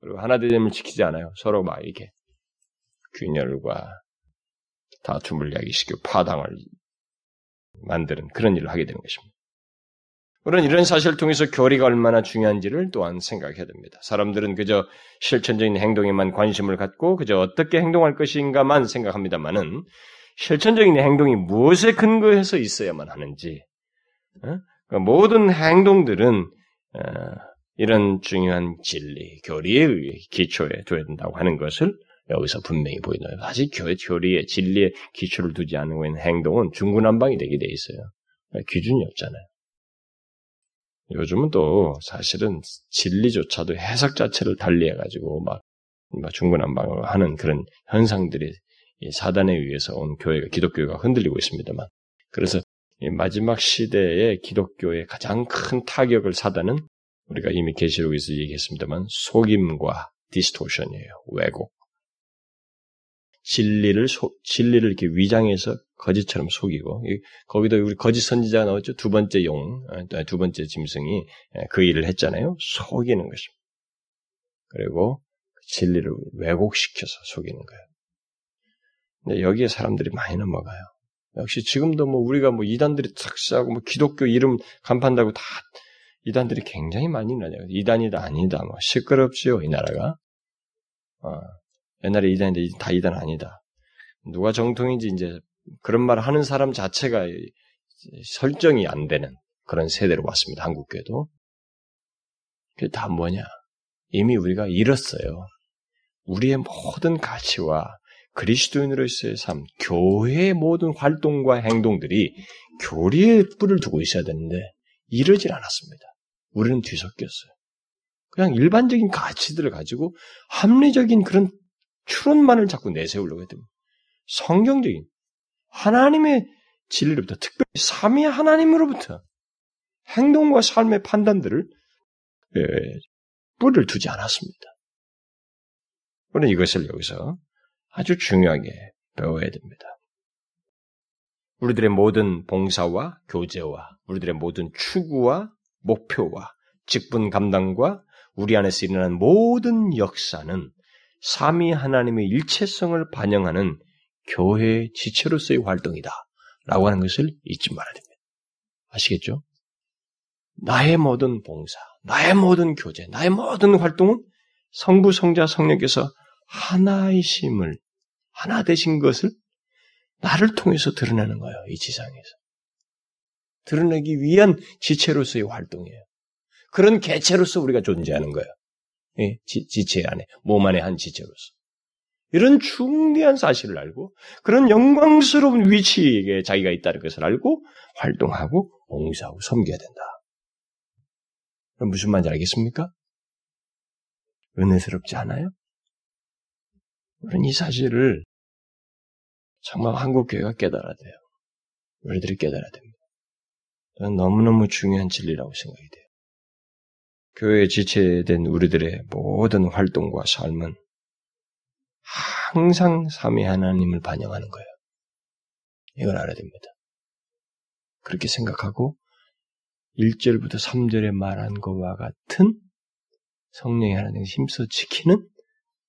그리고 하나됨을 지키지 않아요. 서로 막 이렇게 균열과 다툼을 야기시키고 파당을 만드는 그런 일을 하게 되는 것입니다. 우리는 이런 사실을 통해서 교리가 얼마나 중요한지를 또한 생각해야 됩니다. 사람들은 그저 실천적인 행동에만 관심을 갖고 그저 어떻게 행동할 것인가만 생각합니다만은 실천적인 행동이 무엇에 근거해서 있어야만 하는지 어? 그러니까 모든 행동들은 어, 이런 중요한 진리, 교리에 의해 기초에 둬야 된다고 하는 것을 여기서 분명히? 사실 교회 교리에 진리에 기초를 두지 않고 있는 행동은 중구난방이 되게 돼 있어요. 기준이 없잖아요. 요즘은 또 사실은 진리조차도 해석 자체를 달리해가지고 막, 막 중구난방으로 하는 그런 현상들이 사단에 의해서 온 교회가 기독교가 흔들리고 있습니다만 그래서 마지막 시대에 기독교의 가장 큰 타격을 사단은 우리가 이미 계시록에서 얘기했습니다만 속임과 디스토션이에요. 왜곡. 진리를 소, 진리를 이렇게 위장해서 거짓처럼 속이고 거기도 우리 거짓 선지자가 나왔죠. 두 번째 용, 아, 두 번째 짐승이 그 일을 했잖아요. 속이는 것입니다. 그리고 진리를 왜곡시켜서 속이는 거예요. 근데 여기에 사람들이 많이 넘어가요. 역시 지금도 뭐 우리가 뭐 이단들이 착시하고 뭐 기독교 이름 간판다고 다 이단들이 굉장히 많이 나요. 이단이다 아니다 뭐 시끄럽지요 이 나라가. 어, 옛날에 이단인데 다 이단 아니다. 누가 정통인지 이제 그런 말 하는 사람 자체가 설정이 안 되는 그런 세대로 왔습니다. 한국교회도. 그게 다 뭐냐? 이미 우리가 잃었어요. 우리의 모든 가치와 그리스도인으로서의 삶, 교회의 모든 활동과 행동들이 교리의 뿔을 두고 있어야 되는데 이러질 않았습니다. 우리는 뒤섞였어요. 그냥 일반적인 가치들을 가지고 합리적인 그런 추론만을 자꾸 내세우려고 했던 성경적인 하나님의 진리로부터 특별히 삼위 하나님으로부터 행동과 삶의 판단들을 예, 뿔을 두지 않았습니다. 우리는 이것을 여기서 아주 중요하게 배워야 됩니다. 우리들의 모든 봉사와 교제와 우리들의 모든 추구와 목표와 직분 감당과 우리 안에서 일어나는 모든 역사는 삼위 하나님의 일체성을 반영하는 교회의 지체로서의 활동이다. 라고 하는 것을 잊지 말아야 됩니다. 아시겠죠? 나의 모든 봉사, 나의 모든 교제, 나의 모든 활동은 성부, 성자, 성령께서 하나이심을, 하나 되신 것을 나를 통해서 드러내는 거예요. 이 지상에서. 드러내기 위한 지체로서의 활동이에요. 그런 개체로서 우리가 존재하는 거예요. 예, 지, 지체 안에, 몸 안에 한 지체로서. 이런 중대한 사실을 알고 그런 영광스러운 위치에 자기가 있다는 것을 알고 활동하고 봉사하고 섬겨야 된다. 그럼 무슨 말인지 알겠습니까? 은혜스럽지 않아요? 우리는 이 사실을 정말 한국 교회가 깨달아야 돼요. 우리들이 깨달아야 됩니다. 너무너무 중요한 진리라고 생각이 돼요. 교회에 지체된 우리들의 모든 활동과 삶은 항상 삼위 하나님을 반영하는 거예요. 이걸 알아야 됩니다. 그렇게 생각하고 1절부터 3절에 말한 것과 같은 성령의 하나님을 힘써 지키는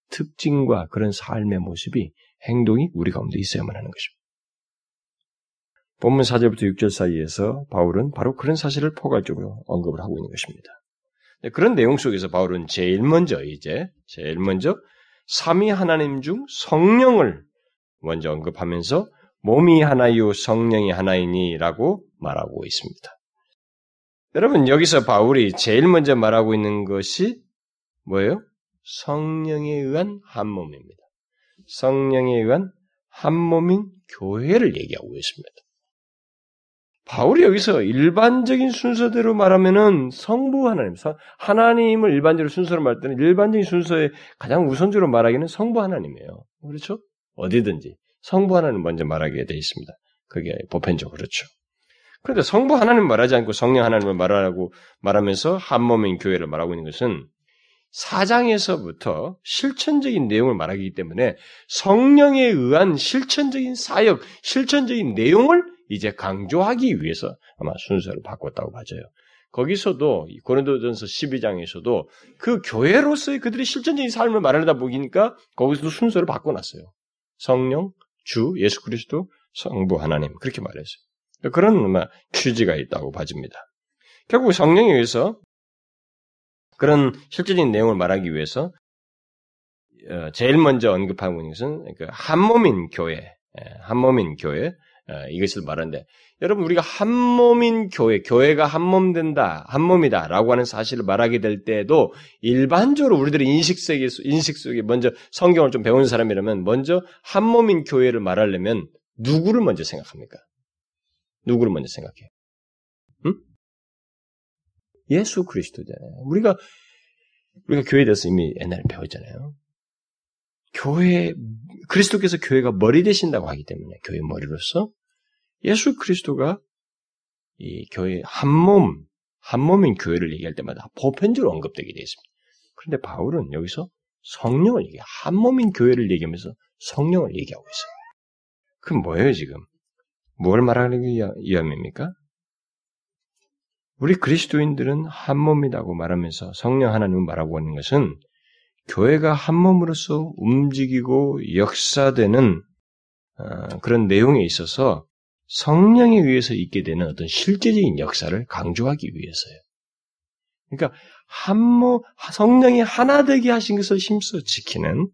특징과 그런 삶의 모습이 행동이 우리 가운데 있어야만 하는 것입니다. 본문 4절부터 6절 사이에서 바울은 바로 그런 사실을 포괄적으로 언급을 하고 있는 것입니다. 그런 내용 속에서 바울은 제일 먼저 이제 제일 먼저 삼위 하나님 중 성령을 먼저 언급하면서 몸이 하나요 성령이 하나이니라고 말하고 있습니다. 여러분 여기서 바울이 제일 먼저 말하고 있는 것이 뭐예요? 성령에 의한 한 몸입니다. 성령에 의한 한 몸인 교회를 얘기하고 있습니다. 바울이 여기서 일반적인 순서대로 말하면은 성부 하나님, 하나님을 일반적으로 순서로 말할 때는 일반적인 순서에 가장 우선적으로 말하기는 성부 하나님이에요. 그렇죠? 어디든지 성부 하나님 먼저 말하게 돼 있습니다. 그게 보편적으로 그렇죠. 그런데 성부 하나님 말하지 않고 성령 하나님을 말하고 말하면서 한 몸인 교회를 말하고 있는 것은 사장에서부터 실천적인 내용을 말하기 때문에 성령에 의한 실천적인 사역, 실천적인 내용을 이제 강조하기 위해서 아마 순서를 바꿨다고 봐져요. 거기서도 고린도전서 12장에서도 그 교회로서의 그들의 실전적인 삶을 말하다 보니까 거기서도 순서를 바꿔놨어요. 성령, 주, 예수 그리스도, 성부 하나님 그렇게 말했어요. 그런 아마 취지가 있다고 봐집니다. 결국 성령에 의해서 그런 실질적인 내용을 말하기 위해서 어, 제일 먼저 언급하고 있는 것은 그 한몸인 교회, 예, 한몸인 교회, 어, 이것을 말하는데 여러분 우리가 한 몸인 교회, 교회가 한 몸 된다, 한 몸이다라고 하는 사실을 말하게 될 때도 일반적으로 우리들의 인식 속에 인식 속에 먼저 성경을 좀 배운 사람이라면 먼저 한 몸인 교회를 말하려면 누구를 먼저 생각합니까? 누구를 먼저 생각해요? 응? 예수 그리스도잖아요. 우리가 우리가 교회에 대해서 이미 옛날에 배웠잖아요. 교회 그리스도께서 교회가 머리 되신다고 하기 때문에 교회 머리로서 예수 그리스도가 이 교회 한 몸, 한 몸인 교회를 얘기할 때마다 보편적으로 언급되게 되어 있습니다. 그런데 바울은 여기서 성령을 얘기, 한 몸인 교회를 얘기하면서 성령을 얘기하고 있어요. 그럼 뭐예요, 지금? 뭘 말하는 위함입니까? 우리 그리스도인들은 한 몸이라고 말하면서 성령 하나님을 말하고 있는 것은 교회가 한 몸으로서 움직이고 역사되는 어, 그런 내용에 있어서 성령에 의해서 있게 되는 어떤 실제적인 역사를 강조하기 위해서요. 그러니까 한모 성령이 하나 되게 하신 것을 힘써 지키는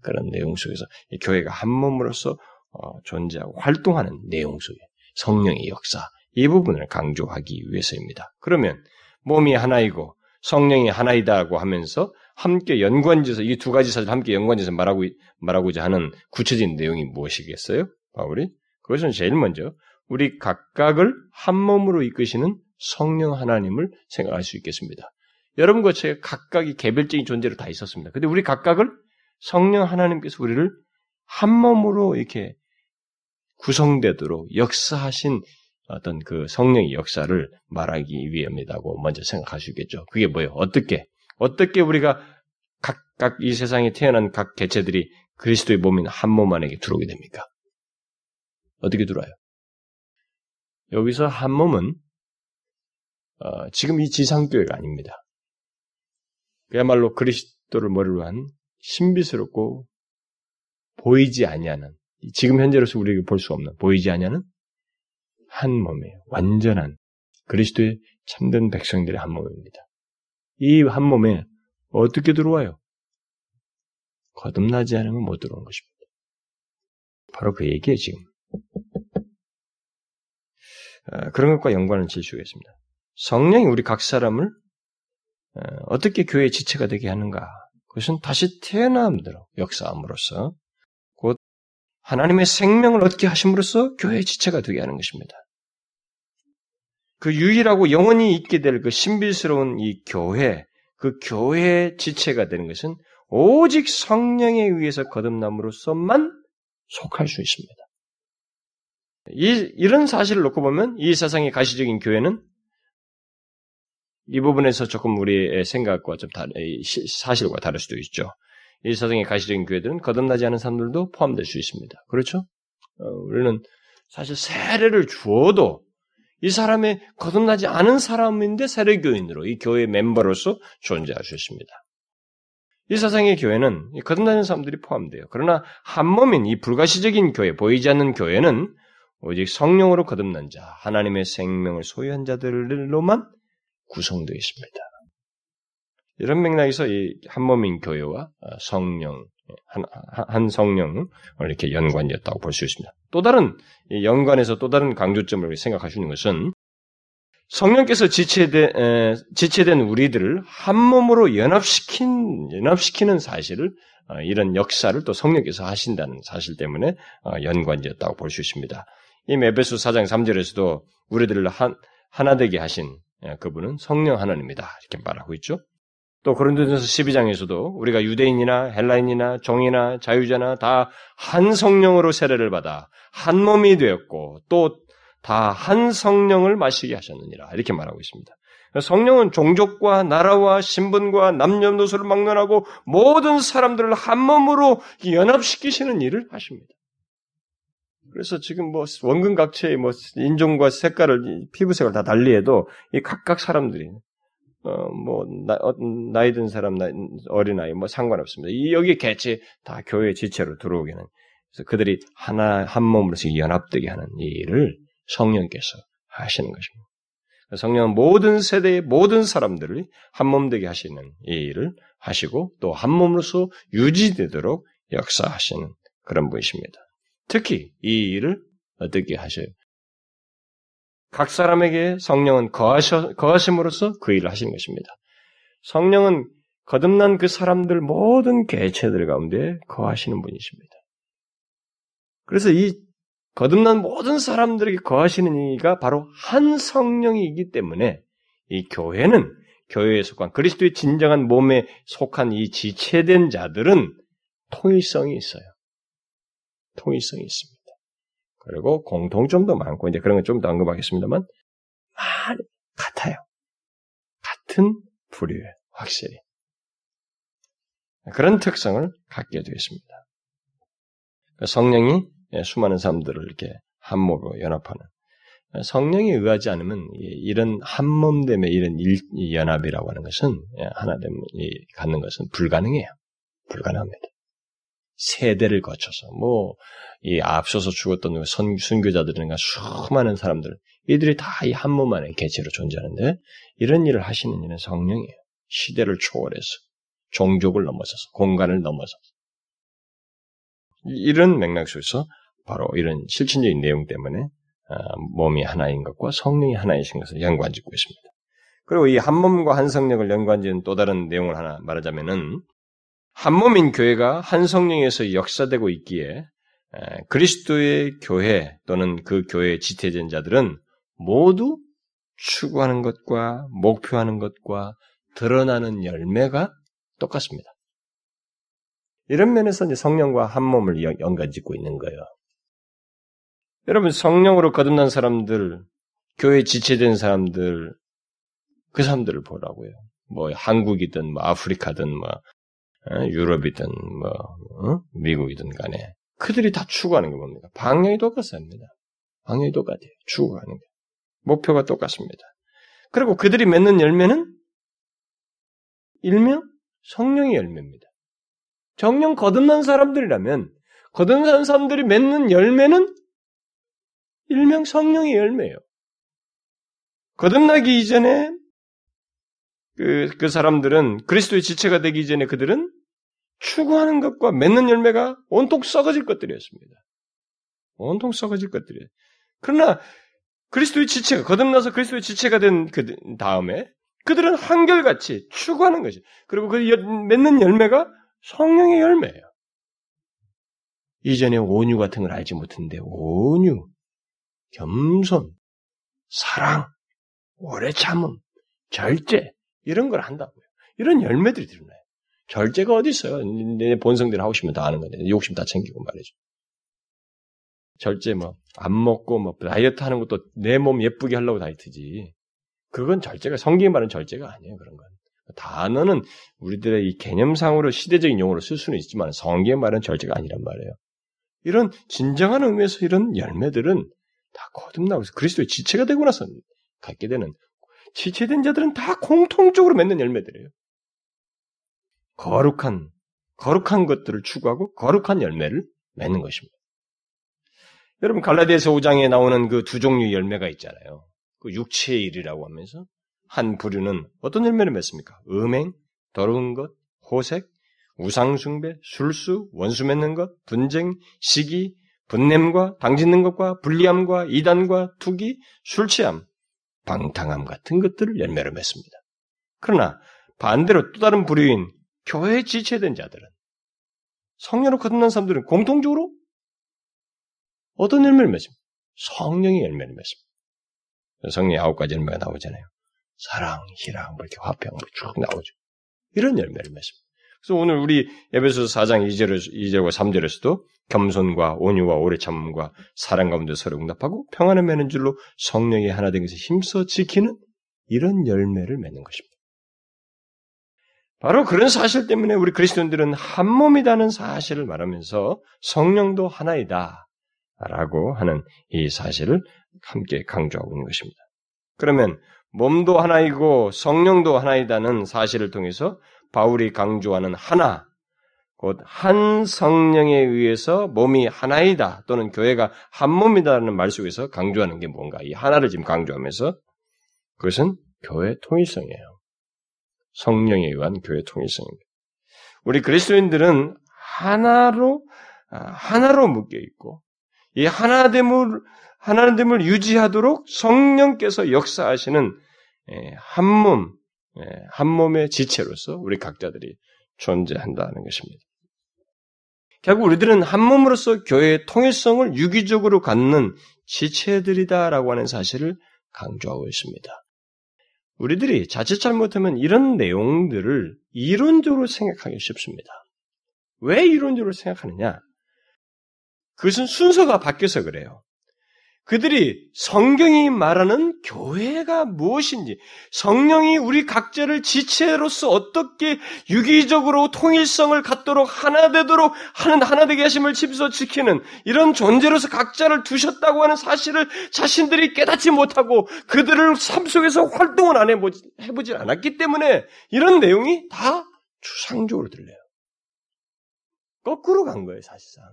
그런 내용 속에서 교회가 한 몸으로서 어, 존재하고 활동하는 내용 속에 성령의 역사 이 부분을 강조하기 위해서입니다. 그러면 몸이 하나이고 성령이 하나이다고 하면서 함께 연관지어서 이 두 가지 사실 함께 연관지어서 말하고 말하고자 하는 구체적인 내용이 무엇이겠어요? 바울이 그것은 제일 먼저 우리 각각을 한 몸으로 이끄시는 성령 하나님을 생각할 수 있겠습니다. 여러분과 제가 각각이 개별적인 존재로 다 있었습니다. 근데 우리 각각을 성령 하나님께서 우리를 한 몸으로 이렇게 구성되도록 역사하신 어떤 그 성령의 역사를 말하기 위함이라고 먼저 있겠죠. 그게 뭐예요? 어떻게? 어떻게 우리가 각각 이 세상에 태어난 각 개체들이 그리스도의 몸인 한 몸 안에 들어오게 됩니까? 어떻게 들어와요? 여기서 한 몸은 어, 지금 이 지상교회가 아닙니다. 그야말로 그리스도를 머리로 한 신비스럽고 보이지 아니하는 지금 현재로서 우리에게 볼 수 없는 보이지 아니하는 한 몸이에요. 완전한 그리스도의 참된 백성들의 한 몸입니다. 이 한 몸에 어떻게 들어와요? 거듭나지 않으면 못 들어오는 것입니다. 바로 그 얘기예요, 지금. 아, 그런 것과 연관을 있습니다. 성령이 우리 각 사람을 어, 어떻게 교회의 지체가 되게 하는가? 그것은 다시 태어남대로 역사함으로써 곧 하나님의 생명을 얻게 하심으로써 교회의 지체가 되게 하는 것입니다. 그 유일하고 영원히 있게 될 그 신비스러운 이 교회, 그 교회의 지체가 되는 것은 오직 성령에 의해서 거듭남으로써만 속할 수 있습니다. 이, 이런 사실을 놓고 보면 이 세상의 가시적인 교회는 이 부분에서 조금 우리의 생각과 좀 다른, 사실과 다를 수도 있죠. 이 세상의 가시적인 교회들은 거듭나지 않은 사람들도 포함될 수 있습니다. 그렇죠? 어, 우리는 사실 세례를 주어도 이 사람의 거듭나지 않은 사람인데 세례교인으로 이 교회 멤버로서 존재할 수 있습니다. 이 세상의 교회는 거듭나는 사람들이 포함돼요. 그러나 한 몸인 이 불가시적인 교회, 보이지 않는 교회는 오직 성령으로 거듭난 자, 하나님의 생명을 소유한 자들로만 구성되어 있습니다. 이런 맥락에서 이 한 몸인 교회와 성령, 한, 한 성령을 이렇게 연관이었다고 볼 수 있습니다. 또 다른 연관에서 또 다른 강조점을 있는 것은 성령께서 지체된, 에, 지체된 우리들을 한 몸으로 연합시킨, 연합시키는 사실을, 어, 이런 역사를 또 성령께서 하신다는 사실 때문에 어, 연관지었다고 볼 수 있습니다. 이 에베소 4장 3절에서도 우리들을 한, 하나 되게 하신 예, 그분은 성령 하나님이다. 이렇게 말하고 있죠. 또 고린도전서 12장에서도 우리가 유대인이나 헬라인이나 종이나 자유자나 다 한 성령으로 세례를 받아 한 몸이 되었고 또 다 한 성령을 마시게 하셨느니라 이렇게 말하고 있습니다. 성령은 종족과 나라와 신분과 남녀노소를 막론하고 모든 사람들을 한 몸으로 연합시키시는 일을 하십니다. 그래서 지금 뭐 원근 각체의 뭐 인종과 색깔을 피부색을 다 달리해도 이 각각 사람들이 어뭐 어, 나이 든 사람 나이, 어린아이 뭐 상관없습니다. 이 여기 개체 다 교회 지체로 들어오기는 그래서 그들이 하나 한 몸으로서 연합되게 하는 일을 성령께서 하시는 것입니다. 성령은 모든 세대의 모든 사람들을 한 몸 되게 하시는 이 일을 하시고 또 한 몸으로서 유지되도록 역사하시는 그런 분이십니다. 특히 이 일을 어떻게 하셔요? 각 사람에게 성령은 거하셔, 거하심으로써 그 일을 하시는 것입니다. 성령은 거듭난 그 사람들 모든 개체들 가운데 거하시는 분이십니다. 그래서 이 거듭난 모든 사람들에게 거하시는 이가 바로 한 성령이기 때문에 이 교회는 교회에 속한 그리스도의 진정한 몸에 속한 이 지체된 자들은 통일성이 있어요. 통일성이 있습니다. 그리고 공통점도 많고 이제 그런 건 좀 더 언급하겠습니다만 많이 같아요. 같은 부류예요. 확실히. 그런 특성을 갖게 되었습니다. 성령이 수많은 사람들을 이렇게 한몸으로 연합하는 성령에 의하지 않으면 이런 한몸됨의 이런 연합이라고 하는 것은 하나됨이 갖는 것은 불가능해요. 불가능합니다. 세대를 거쳐서 뭐 이 앞서서 죽었던 선, 순교자들이나 수많은 사람들 이들이 다 이 한 몸 안에 개체로 존재하는데 이런 일을 하시는 이는 성령이에요. 시대를 초월해서 종족을 넘어서서 공간을 넘어서서 이런 맥락 속에서 바로 이런 실천적인 내용 때문에 아, 몸이 하나인 것과 성령이 하나이신 것을 연관짓고 있습니다. 그리고 이 한 몸과 한 성령을 연관지은 또 다른 내용을 하나 말하자면은 한 몸인 교회가 한 성령에서 역사되고 있기에 그리스도의 교회 또는 그 교회의 지태된 자들은 모두 추구하는 것과 목표하는 것과 드러나는 열매가 똑같습니다. 이런 면에서 이제 성령과 한 몸을 연관 짓고 있는 거예요. 여러분 성령으로 거듭난 사람들, 교회 지체된 사람들, 그 사람들을 보라고요. 뭐 한국이든 뭐 아프리카든 뭐 어, 유럽이든 뭐 어? 미국이든 간에 그들이 다 추구하는 게 뭡니까? 방향이 똑같습니다. 방향이 똑같아요. 추구하는 게 목표가 똑같습니다. 그리고 그들이 맺는 열매는 일명 성령의 열매입니다. 정령 거듭난 사람들이라면 거듭난 사람들이 맺는 열매는 일명 성령의 열매예요. 거듭나기 이전에 그, 그 사람들은 그리스도의 지체가 되기 전에 그들은 추구하는 것과 맺는 열매가 온통 썩어질 것들이었습니다. 온통 썩어질 것들이에요. 그러나 그리스도의 지체가 거듭나서 그리스도의 지체가 된 그 다음에 그들은 한결같이 추구하는 것이 그리고 그 맺는 열매가 성령의 열매예요. 이전에 온유 같은 걸 알지 못했는데 온유, 겸손, 사랑, 오래 참음, 절제 이런 걸 한다고요. 이런 열매들이 드러나요. 절제가 어디 있어요? 내 본성대로 하고 싶으면 다 하는 건데 욕심 다 챙기고 말이죠. 절제 뭐 안 먹고 뭐 다이어트 하는 것도 내 몸 예쁘게 하려고 다이어트지. 그건 절제가 성경이 말하는 절제가 아니에요. 그런 건. 단어는 우리들의 이 개념상으로 시대적인 용어로 쓸 수는 있지만 성경의 말은 절제가 아니란 말이에요. 이런 진정한 의미에서 이런 열매들은 다 거듭나고 서 그리스도의 지체가 되고 나서 갖게 되는 지체된 자들은 다 공통적으로 맺는 열매들이에요. 거룩한 거룩한 것들을 추구하고 거룩한 열매를 맺는 것입니다. 여러분 갈라디아서 5장에 나오는 그 두 종류의 열매가 있잖아요. 그 육체의 일이라고 하면서 한 부류는 어떤 열매를 맺습니까? 음행, 더러운 것, 호색, 우상숭배, 술수, 원수 맺는 것, 분쟁, 시기, 분냄과 당짓는 것과 불리함과 이단과 투기, 술취함, 방탕함 같은 것들을 열매로 맺습니다. 그러나 반대로 또 다른 부류인 교회에 지체된 자들은 성령으로 거듭난 사람들은 공통적으로 어떤 열매를 맺습니까? 성령의 열매를 맺습니다. 성령의 아홉 가지 열매가 나오잖아요. 사랑, 희랑, 뭐 이렇게 화평, 뭐쭉 나오죠. 이런 열매를 맺습니다. 그래서 오늘 우리 에베소 4장 2절, 2절과 3절에서도 겸손과 온유와 오래 참음과 사랑 가운데 서로 응답하고 평안을 맺는 줄로 성령이 하나 된 것에 힘써 지키는 이런 열매를 맺는 것입니다. 바로 그런 사실 때문에 우리 그리스도인들은 한 몸이다는 사실을 말하면서 성령도 하나이다. 라고 하는 이 사실을 함께 강조하고 있는 것입니다. 그러면 몸도 하나이고 성령도 하나이다는 사실을 통해서 바울이 강조하는 하나, 곧 한 성령에 의해서 몸이 하나이다 또는 교회가 한 몸이다라는 말 속에서 강조하는 게 뭔가 이 하나를 지금 강조하면서 그것은 교회 통일성이에요. 성령에 의한 교회 통일성입니다. 우리 그리스도인들은 하나로 아, 하나로 묶여 있고 이 하나됨을 하나됨을 유지하도록 성령께서 역사하시는 예, 한 몸, 예, 한 몸의 지체로서 우리 각자들이 존재한다는 것입니다. 결국 우리들은 한 몸으로서 교회의 통일성을 유기적으로 갖는 지체들이다라고 하는 사실을 강조하고 있습니다. 우리들이 자칫 잘못하면 이런 내용들을 이론적으로 생각하기 쉽습니다. 왜 이론적으로 생각하느냐? 그것은 순서가 바뀌어서 그래요. 그들이 성경이 말하는 교회가 무엇인지, 성령이 우리 각자를 지체로서 어떻게 유기적으로 통일성을 갖도록 하나 되도록 하는 하나 되게 하심을 집서 지키는 이런 존재로서 각자를 두셨다고 하는 사실을 자신들이 깨닫지 못하고 그들을 삶 속에서 활동을 안 해보지, 해보질 않았기 때문에 이런 내용이 다 추상적으로 들려요. 거꾸로 간 거예요, 사실상.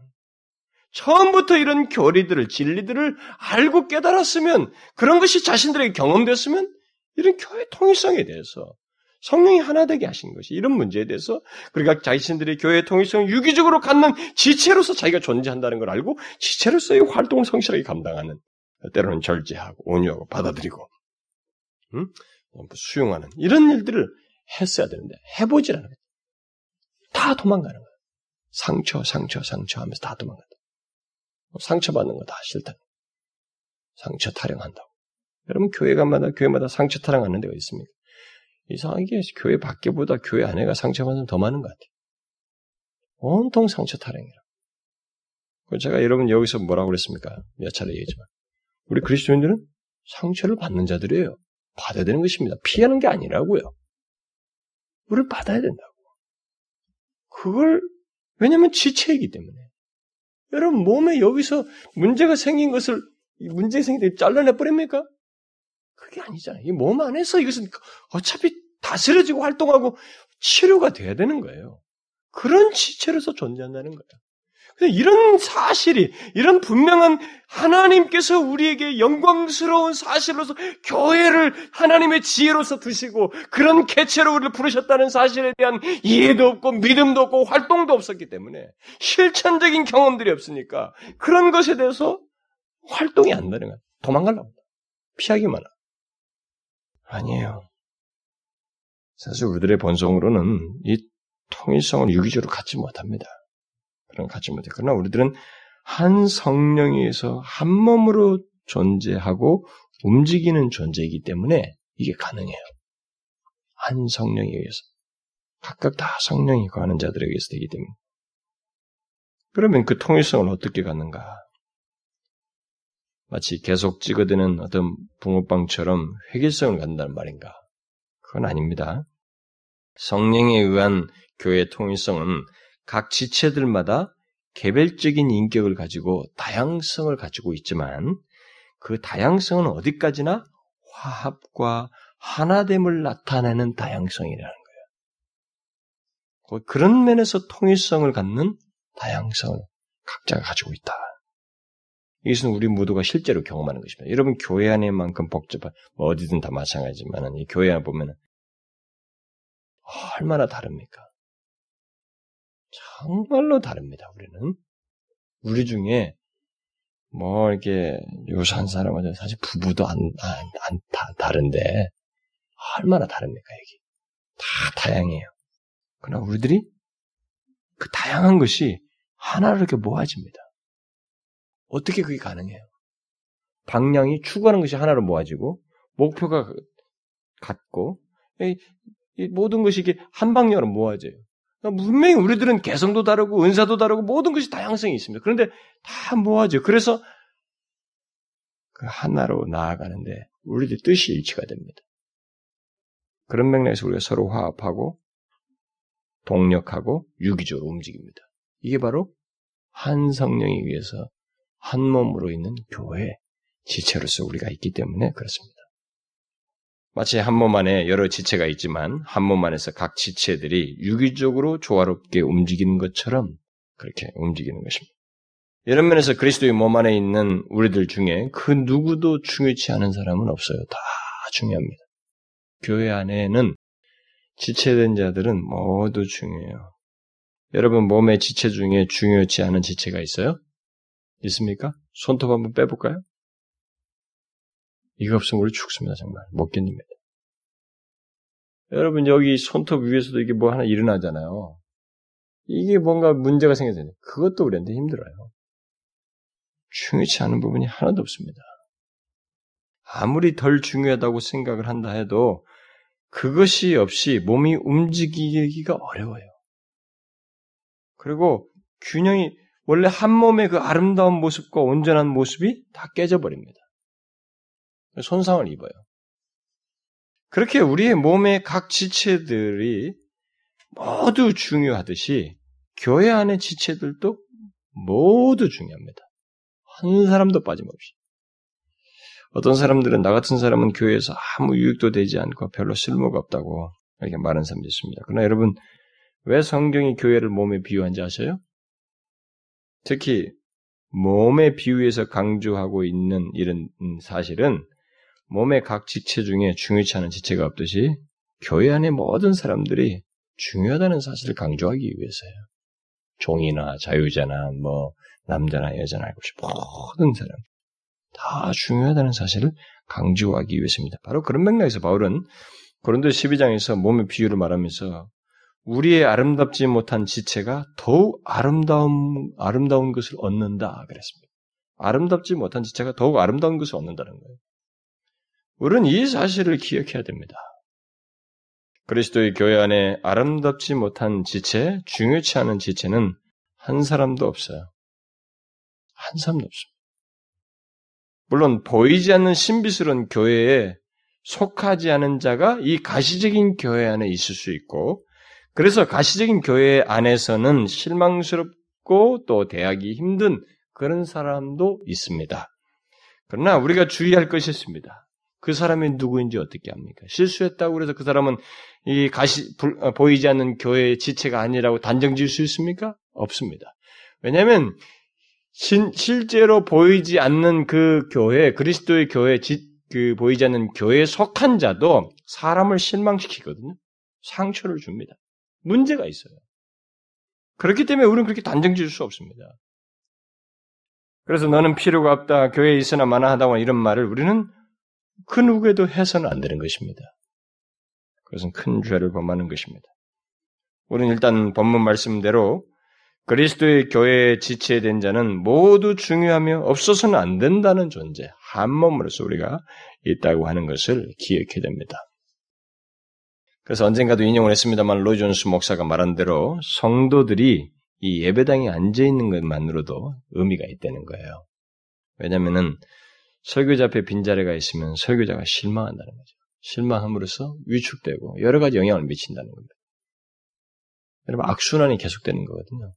처음부터 이런 교리들을, 진리들을 알고 깨달았으면, 그런 것이 자신들에게 경험됐으면, 이런 교회 통일성에 대해서, 성령이 하나 되게 하신 것이, 이런 문제에 대해서, 그러니까 자신들의 교회 통일성을 유기적으로 갖는 지체로서 자기가 존재한다는 걸 알고, 지체로서의 활동을 성실하게 감당하는, 때로는 절제하고, 온유하고, 받아들이고, 음? 수용하는 이런 일들을 했어야 되는데 해보질 않아요. 다 도망가는 거예요. 상처, 상처, 상처 하면서 다 도망간다. 상처받는 거 다 싫다. 상처 타령한다고. 여러분 교회가마다 교회마다 상처 타령하는 데가 있습니까? 이상하게 교회 밖에보다 교회 안에가 상처받는 더 많은 것 같아요. 온통 상처 타령이라. 제가 여러분 여기서 뭐라고 그랬습니까? 몇 차례 얘기했지만 우리 그리스도인들은 상처를 받는 자들이에요. 받아야 되는 것입니다. 피하는 게 아니라고요. 우리를 받아야 된다고. 그걸 왜냐하면 지체이기 때문에. 여러분 몸에 여기서 문제가 생긴 것을 문제 생긴 데 잘라내 버립니까? 그게 아니잖아요. 이 몸 안에서 이것은 어차피 다스려지고 활동하고 치료가 돼야 되는 거예요. 그런 지체로서 존재한다는 거예요. 이런 사실이, 이런 분명한 하나님께서 우리에게 영광스러운 사실로서 교회를 하나님의 지혜로서 두시고 그런 개체로 우리를 부르셨다는 사실에 대한 이해도 없고 믿음도 없고 활동도 없었기 때문에 실천적인 경험들이 없으니까 그런 것에 대해서 활동이 안 되는 거야. 도망가려고. 피하기만 하고. 아니에요. 사실 우리들의 본성으로는 이 통일성을 유기적으로 갖지 못합니다. 그런 갖지 못해. 그러나 우리들은 한 성령에 의해서 한 몸으로 존재하고 움직이는 존재이기 때문에 이게 가능해요. 한 성령에 의해서. 각각 다 성령이 거하는 자들에게 서 되기 때문에. 그러면 그 통일성을 어떻게 갖는가? 마치 계속 찍어드는 어떤 붕어빵처럼 회계성을 갖는다는 말인가? 그건 아닙니다. 성령에 의한 교회 통일성은 각 지체들마다 개별적인 인격을 가지고 다양성을 가지고 있지만 그 다양성은 어디까지나 화합과 하나됨을 나타내는 다양성이라는 거예요. 그런 면에서 통일성을 갖는 다양성을 각자가 가지고 있다. 이것은 우리 모두가 실제로 경험하는 것입니다. 여러분 교회 안에만큼 복잡한 뭐 어디든 다 마찬가지지만 이 교회 안에 보면 얼마나 다릅니까? 정말로 다릅니다. 우리는 우리 중에 뭐 이렇게 요사한 사람은 사실 부부도 안, 안, 안 다, 다른데 얼마나 다릅니까 여기 다 다양해요. 그러나 우리들이 그 다양한 것이 하나로 이렇게 모아집니다. 어떻게 그게 가능해요? 방향이 추구하는 것이 하나로 모아지고 목표가 같고 이, 이 모든 것이 이게 한 방향으로 모아져요. 그러니까 분명히 우리들은 개성도 다르고 은사도 다르고 모든 것이 다양성이 있습니다. 그런데 다 모아져. 그래서 그 하나로 나아가는데 우리들 뜻이 일치가 됩니다. 그런 맥락에서 우리가 서로 화합하고 동력하고 유기적으로 움직입니다. 이게 바로 한 성령에 의해서 한 몸으로 있는 교회 지체로서 우리가 있기 때문에 그렇습니다. 마치 한 몸 안에 여러 지체가 있지만 한 몸 안에서 각 지체들이 유기적으로 조화롭게 움직이는 것처럼 그렇게 움직이는 것입니다. 이런 면에서 그리스도의 몸 안에 있는 우리들 중에 그 누구도 중요치 않은 사람은 없어요. 다 중요합니다. 교회 안에는 지체된 자들은 모두 중요해요. 여러분 몸의 지체 중에 중요치 않은 지체가 있어요? 있습니까? 손톱 한번 빼볼까요? 이거 없으면 우리 죽습니다, 정말. 못 견딥니다. 여러분, 여기 손톱 위에서도 이게 뭐 하나 일어나잖아요. 이게 뭔가 문제가 생겨서 그것도 우리한테 힘들어요. 중요치 않은 부분이 하나도 없습니다. 아무리 덜 중요하다고 생각을 한다 해도 그것이 없이 몸이 움직이기가 어려워요. 그리고 균형이 원래 한 몸의 그 아름다운 모습과 온전한 모습이 다 깨져버립니다. 손상을 입어요. 그렇게 우리의 몸의 각 지체들이 모두 중요하듯이 교회 안의 지체들도 모두 중요합니다. 한 사람도 빠짐없이. 어떤 사람들은 나 같은 사람은 교회에서 아무 유익도 되지 않고 별로 쓸모가 없다고 이렇게 말하는 사람도 있습니다. 그러나 여러분 왜 성경이 교회를 몸에 비유한지 아세요? 특히 몸에 비유해서 강조하고 있는 이런 사실은 몸의 각 지체 중에 중요치 않은 지체가 없듯이 교회 안의 모든 사람들이 중요하다는 사실을 강조하기 위해서요. 종이나 자유자나 뭐 남자나 여자나 알고 싶 모든 사람 다 중요하다는 사실을 강조하기 위해서입니다. 바로 그런 맥락에서 바울은 고린도 12장에서 몸의 비유를 말하면서 우리의 아름답지 못한 지체가 더욱 아름다운 아름다운 것을 얻는다 그랬습니다. 아름답지 못한 지체가 더욱 아름다운 것을 얻는다는 거예요. 우리는 이 사실을 기억해야 됩니다. 그리스도의 교회 안에 아름답지 못한 지체, 중요치 않은 지체는 한 사람도 없어요. 한 사람도 없습니다. 물론 보이지 않는 신비스러운 교회에 속하지 않은 자가 이 가시적인 교회 안에 있을 수 있고, 그래서 가시적인 교회 안에서는 실망스럽고 또 대하기 힘든 그런 사람도 있습니다. 그러나 우리가 주의할 것이 있습니다. 그 사람이 누구인지 어떻게 합니까? 실수했다고 해서 그 사람은 이 가시 어, 보이지 않는 교회의 지체가 아니라고 단정 지을 수 있습니까? 없습니다. 왜냐하면 신, 실제로 보이지 않는 그 교회, 그리스도의 교회, 지, 그 보이지 않는 교회에 속한 자도 사람을 실망시키거든요. 상처를 줍니다. 문제가 있어요. 그렇기 때문에 우리는 그렇게 단정 지을 수 없습니다. 그래서 너는 필요가 없다, 교회에 있으나 마나 하다고 이런 말을 우리는 그 누구에도 해서는 안 되는 것입니다. 그것은 큰 죄를 범하는 것입니다. 우리는 일단 본문 말씀대로 그리스도의 교회에 지체된 자는 모두 중요하며 없어서는 안 된다는 존재, 한 몸으로서 우리가 있다고 하는 것을 기억해야 됩니다. 그래서 언젠가도 인용을 했습니다만 로이존스 목사가 말한 대로 성도들이 이 예배당에 앉아 있는 것만으로도 의미가 있다는 거예요. 왜냐하면은 설교자 앞에 빈자리가 있으면 설교자가 실망한다는 거죠. 실망함으로써 위축되고 여러 가지 영향을 미친다는 겁니다. 여러분 악순환이 계속되는 거거든요.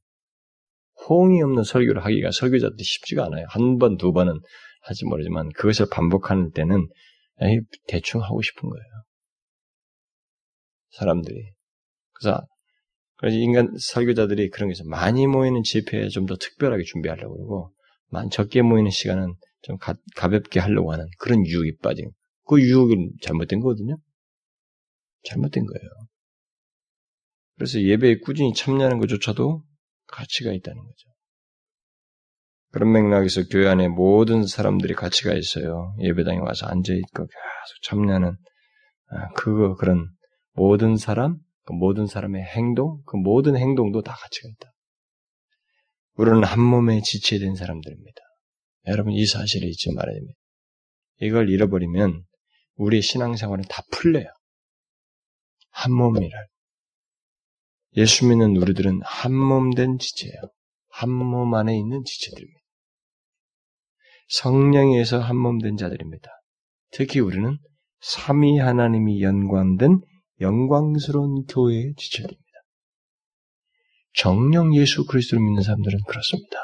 호응이 없는 설교를 하기가 설교자들이 쉽지가 않아요. 한 번, 두 번은 하지 모르지만 그것을 반복하는 때는 대충 하고 싶은 거예요. 사람들이. 그래서 그래서 인간 설교자들이 그런 게 있어요. 많이 모이는 집회에 좀 더 특별하게 준비하려고 그러고 만 적게 모이는 시간은 좀 가, 가볍게 하려고 하는 그런 유혹이 빠진 그 유혹은 잘못된 거거든요. 잘못된 거예요. 그래서 예배에 꾸준히 참여하는 것조차도 가치가 있다는 거죠. 그런 맥락에서 교회 안에 모든 사람들이 가치가 있어요. 예배당에 와서 앉아있고 계속 참여하는, 아, 그거, 그런 모든 사람, 그 모든 사람의 행동, 그 모든 행동도 다 가치가 있다. 우리는 한 몸에 지체된 사람들입니다. 여러분 이 사실을 잊지 말아야 됩니다. 이걸 잃어버리면 우리의 신앙생활은 다 풀려요. 한 몸이랄. 예수 믿는 우리들은 한 몸 된 지체예요. 한 몸 안에 있는 지체들입니다. 성령에서 한 몸 된 자들입니다. 특히 우리는 삼위 하나님이 연관된 영광스러운 교회의 지체들입니다. 정령 예수 그리스도를 믿는 사람들은 그렇습니다.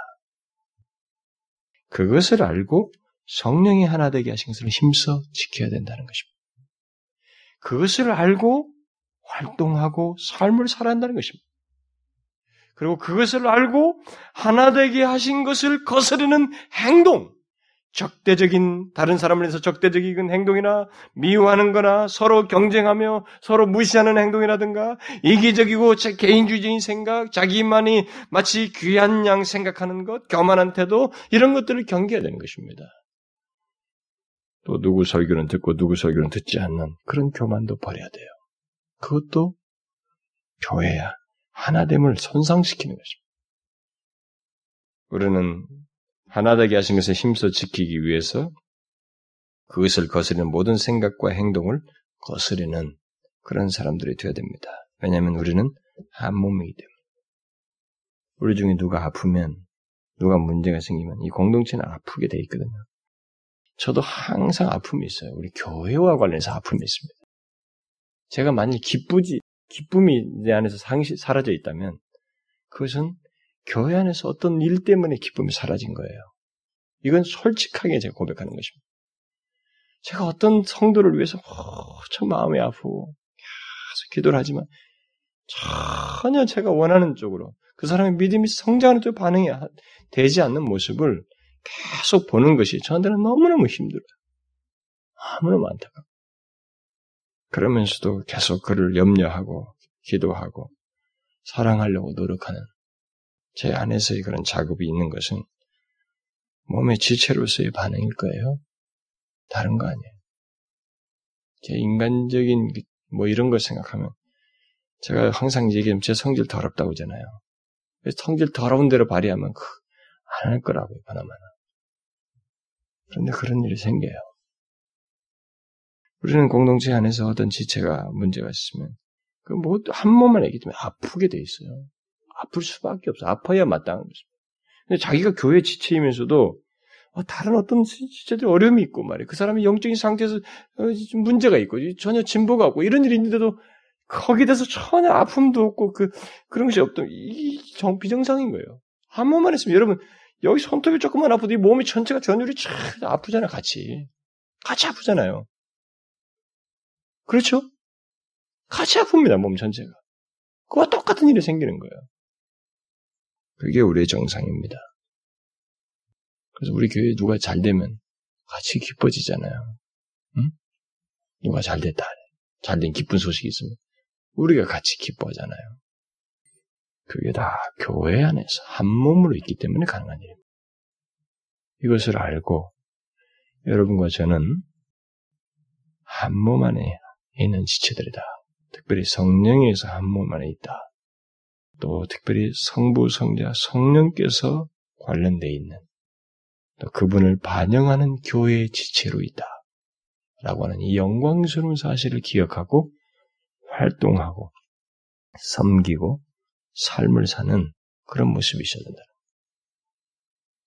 그것을 알고 성령이 하나 되게 하신 것을 힘써 지켜야 된다는 것입니다. 그것을 알고 활동하고 삶을 살아야 한다는 것입니다. 그리고 그것을 알고 하나 되게 하신 것을 거스르는 행동, 적대적인 다른 사람을 위해서 적대적인 행동이나 미워하는 거나 서로 경쟁하며 서로 무시하는 행동이라든가 이기적이고 개인주의적인 생각, 자기만이 마치 귀한 양 생각하는 것, 교만한 태도 이런 것들을 경계해야 되는 것입니다. 또 누구 설교는 듣고 누구 설교는 듣지 않는 그런 교만도 버려야 돼요. 그것도 교회야 하나됨을 손상시키는 것입니다. 우리는 하나되게 하신 것을 힘써 지키기 위해서 그것을 거스르는 모든 생각과 행동을 거스르는 그런 사람들이 되어야 됩니다. 왜냐하면 우리는 한 몸이기 때문에. 우리 중에 누가 아프면, 누가 문제가 생기면 이 공동체는 아프게 돼 있거든요. 저도 항상 아픔이 있어요. 우리 교회와 관련해서 아픔이 있습니다. 제가 만일 기쁘지, 기쁨이 내 안에서 상시, 사라져 있다면 그것은 교회 안에서 어떤 일 때문에 기쁨이 사라진 거예요. 이건 솔직하게 제가 고백하는 것입니다. 제가 어떤 성도를 위해서 참 마음이 아프고 계속 기도를 하지만 전혀 제가 원하는 쪽으로 그 사람의 믿음이 성장하는 쪽 반응이 되지 않는 모습을 계속 보는 것이 저한테는 너무너무 힘들어요. 너무너무 안타깝고. 그러면서도 계속 그를 염려하고 기도하고 사랑하려고 노력하는 제 안에서의 그런 작업이 있는 것은 몸의 지체로서의 반응일 거예요. 다른 거 아니에요. 제 인간적인 그뭐 이런 걸 생각하면 제가 항상 얘기하면 제 성질 더럽다고 하잖아요. 성질 더러운 대로 발휘하면 안 할 거라고요, 바나마나. 그런데 그런 일이 생겨요. 우리는 공동체 안에서 어떤 지체가 문제가 있으면 그 뭐 한 몸만 얘기 때문에 아프게 돼 있어요. 아플 수밖에 없어. 아파야 마땅한 것입니다. 근데 자기가 교회 지체이면서도 어, 다른 어떤 지체들 어려움이 있고 말이에요. 그 사람이 영적인 상태에서 어, 문제가 있고 전혀 진보가 없고 이런 일이 있는데도 거기에 대해서 전혀 아픔도 없고 그 그런 것이 없던 이 정, 비정상인 거예요. 한 몸만 있으면 여러분 여기 손톱이 조금만 아프도 이 몸이 전체가 전율이 참 아프잖아 같이 같이 아프잖아요. 그렇죠? 같이 아픕니다 몸 전체가. 그와 똑같은 일이 생기는 거예요. 그게 우리의 정상입니다. 그래서 우리 교회 누가 잘 되면 같이 기뻐지잖아요. 응? 누가 잘 됐다. 잘된 기쁜 소식이 있으면 우리가 같이 기뻐하잖아요. 그게 다 교회 안에서 한 몸으로 있기 때문에 가능한 일입니다. 이것을 알고 여러분과 저는 한 몸 안에 있는 지체들이다. 특별히 성령에서 한 몸 안에 있다. 또 특별히 성부, 성자, 성령께서 관련되어 있는 또 그분을 반영하는 교회의 지체로 있다. 라고 하는 이 영광스러운 사실을 기억하고 활동하고 섬기고 삶을 사는 그런 모습이 있어야 된다.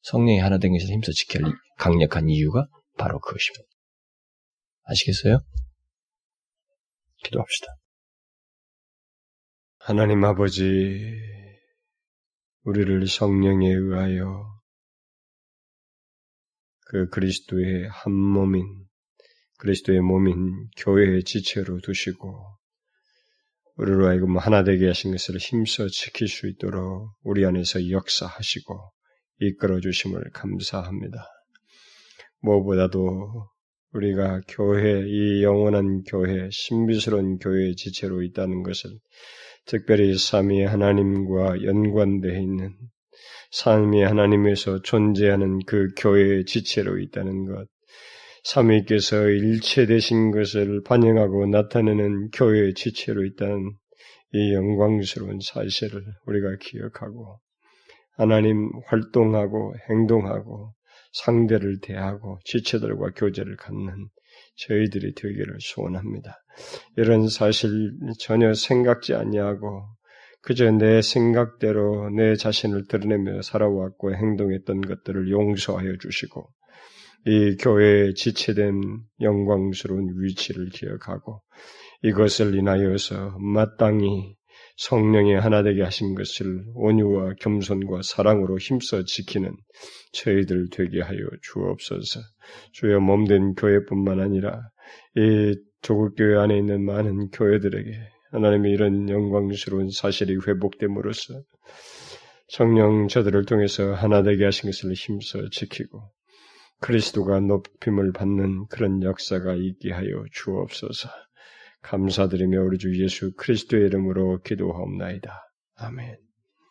성령이 하나 된 것을 힘써 할 강력한 이유가 바로 그것입니다. 아시겠어요? 기도합시다. 하나님 아버지, 우리를 성령에 의하여 그 그리스도의 한 몸인, 그리스도의 몸인 교회의 지체로 두시고, 우리로 하여금 하나 되게 하신 것을 힘써 지킬 수 있도록 우리 안에서 역사하시고 이끌어 주심을 감사합니다. 무엇보다도 우리가 교회, 이 영원한 교회, 신비스러운 교회의 지체로 있다는 것을 특별히 삼위 하나님과 연관되어 있는 삼위 하나님에서 존재하는 그 교회의 지체로 있다는 것, 삼위께서 일체 되신 것을 반영하고 나타내는 교회의 지체로 있다는 이 영광스러운 사실을 우리가 기억하고 하나님 활동하고 행동하고 상대를 대하고 지체들과 교제를 갖는 저희들이 되기를 소원합니다. 이런 사실 전혀 생각지 아니하고 그저 내 생각대로 내 자신을 드러내며 살아왔고 행동했던 것들을 용서하여 주시고 이 교회의 지체된 영광스러운 위치를 기억하고 이것을 인하여서 마땅히 성령의 하나 되게 하신 것을 온유와 겸손과 사랑으로 힘써 지키는 저희들 되게 하여 주옵소서. 주여 몸된 교회뿐만 아니라 이 조국교회 안에 있는 많은 교회들에게 하나님의 이런 영광스러운 사실이 회복됨으로써 성령 저들을 통해서 하나 되게 하신 것을 힘써 지키고 그리스도가 높임을 받는 그런 역사가 있게 하여 주옵소서. 감사드리며 우리 주 예수 그리스도의 이름으로 기도하옵나이다. 아멘.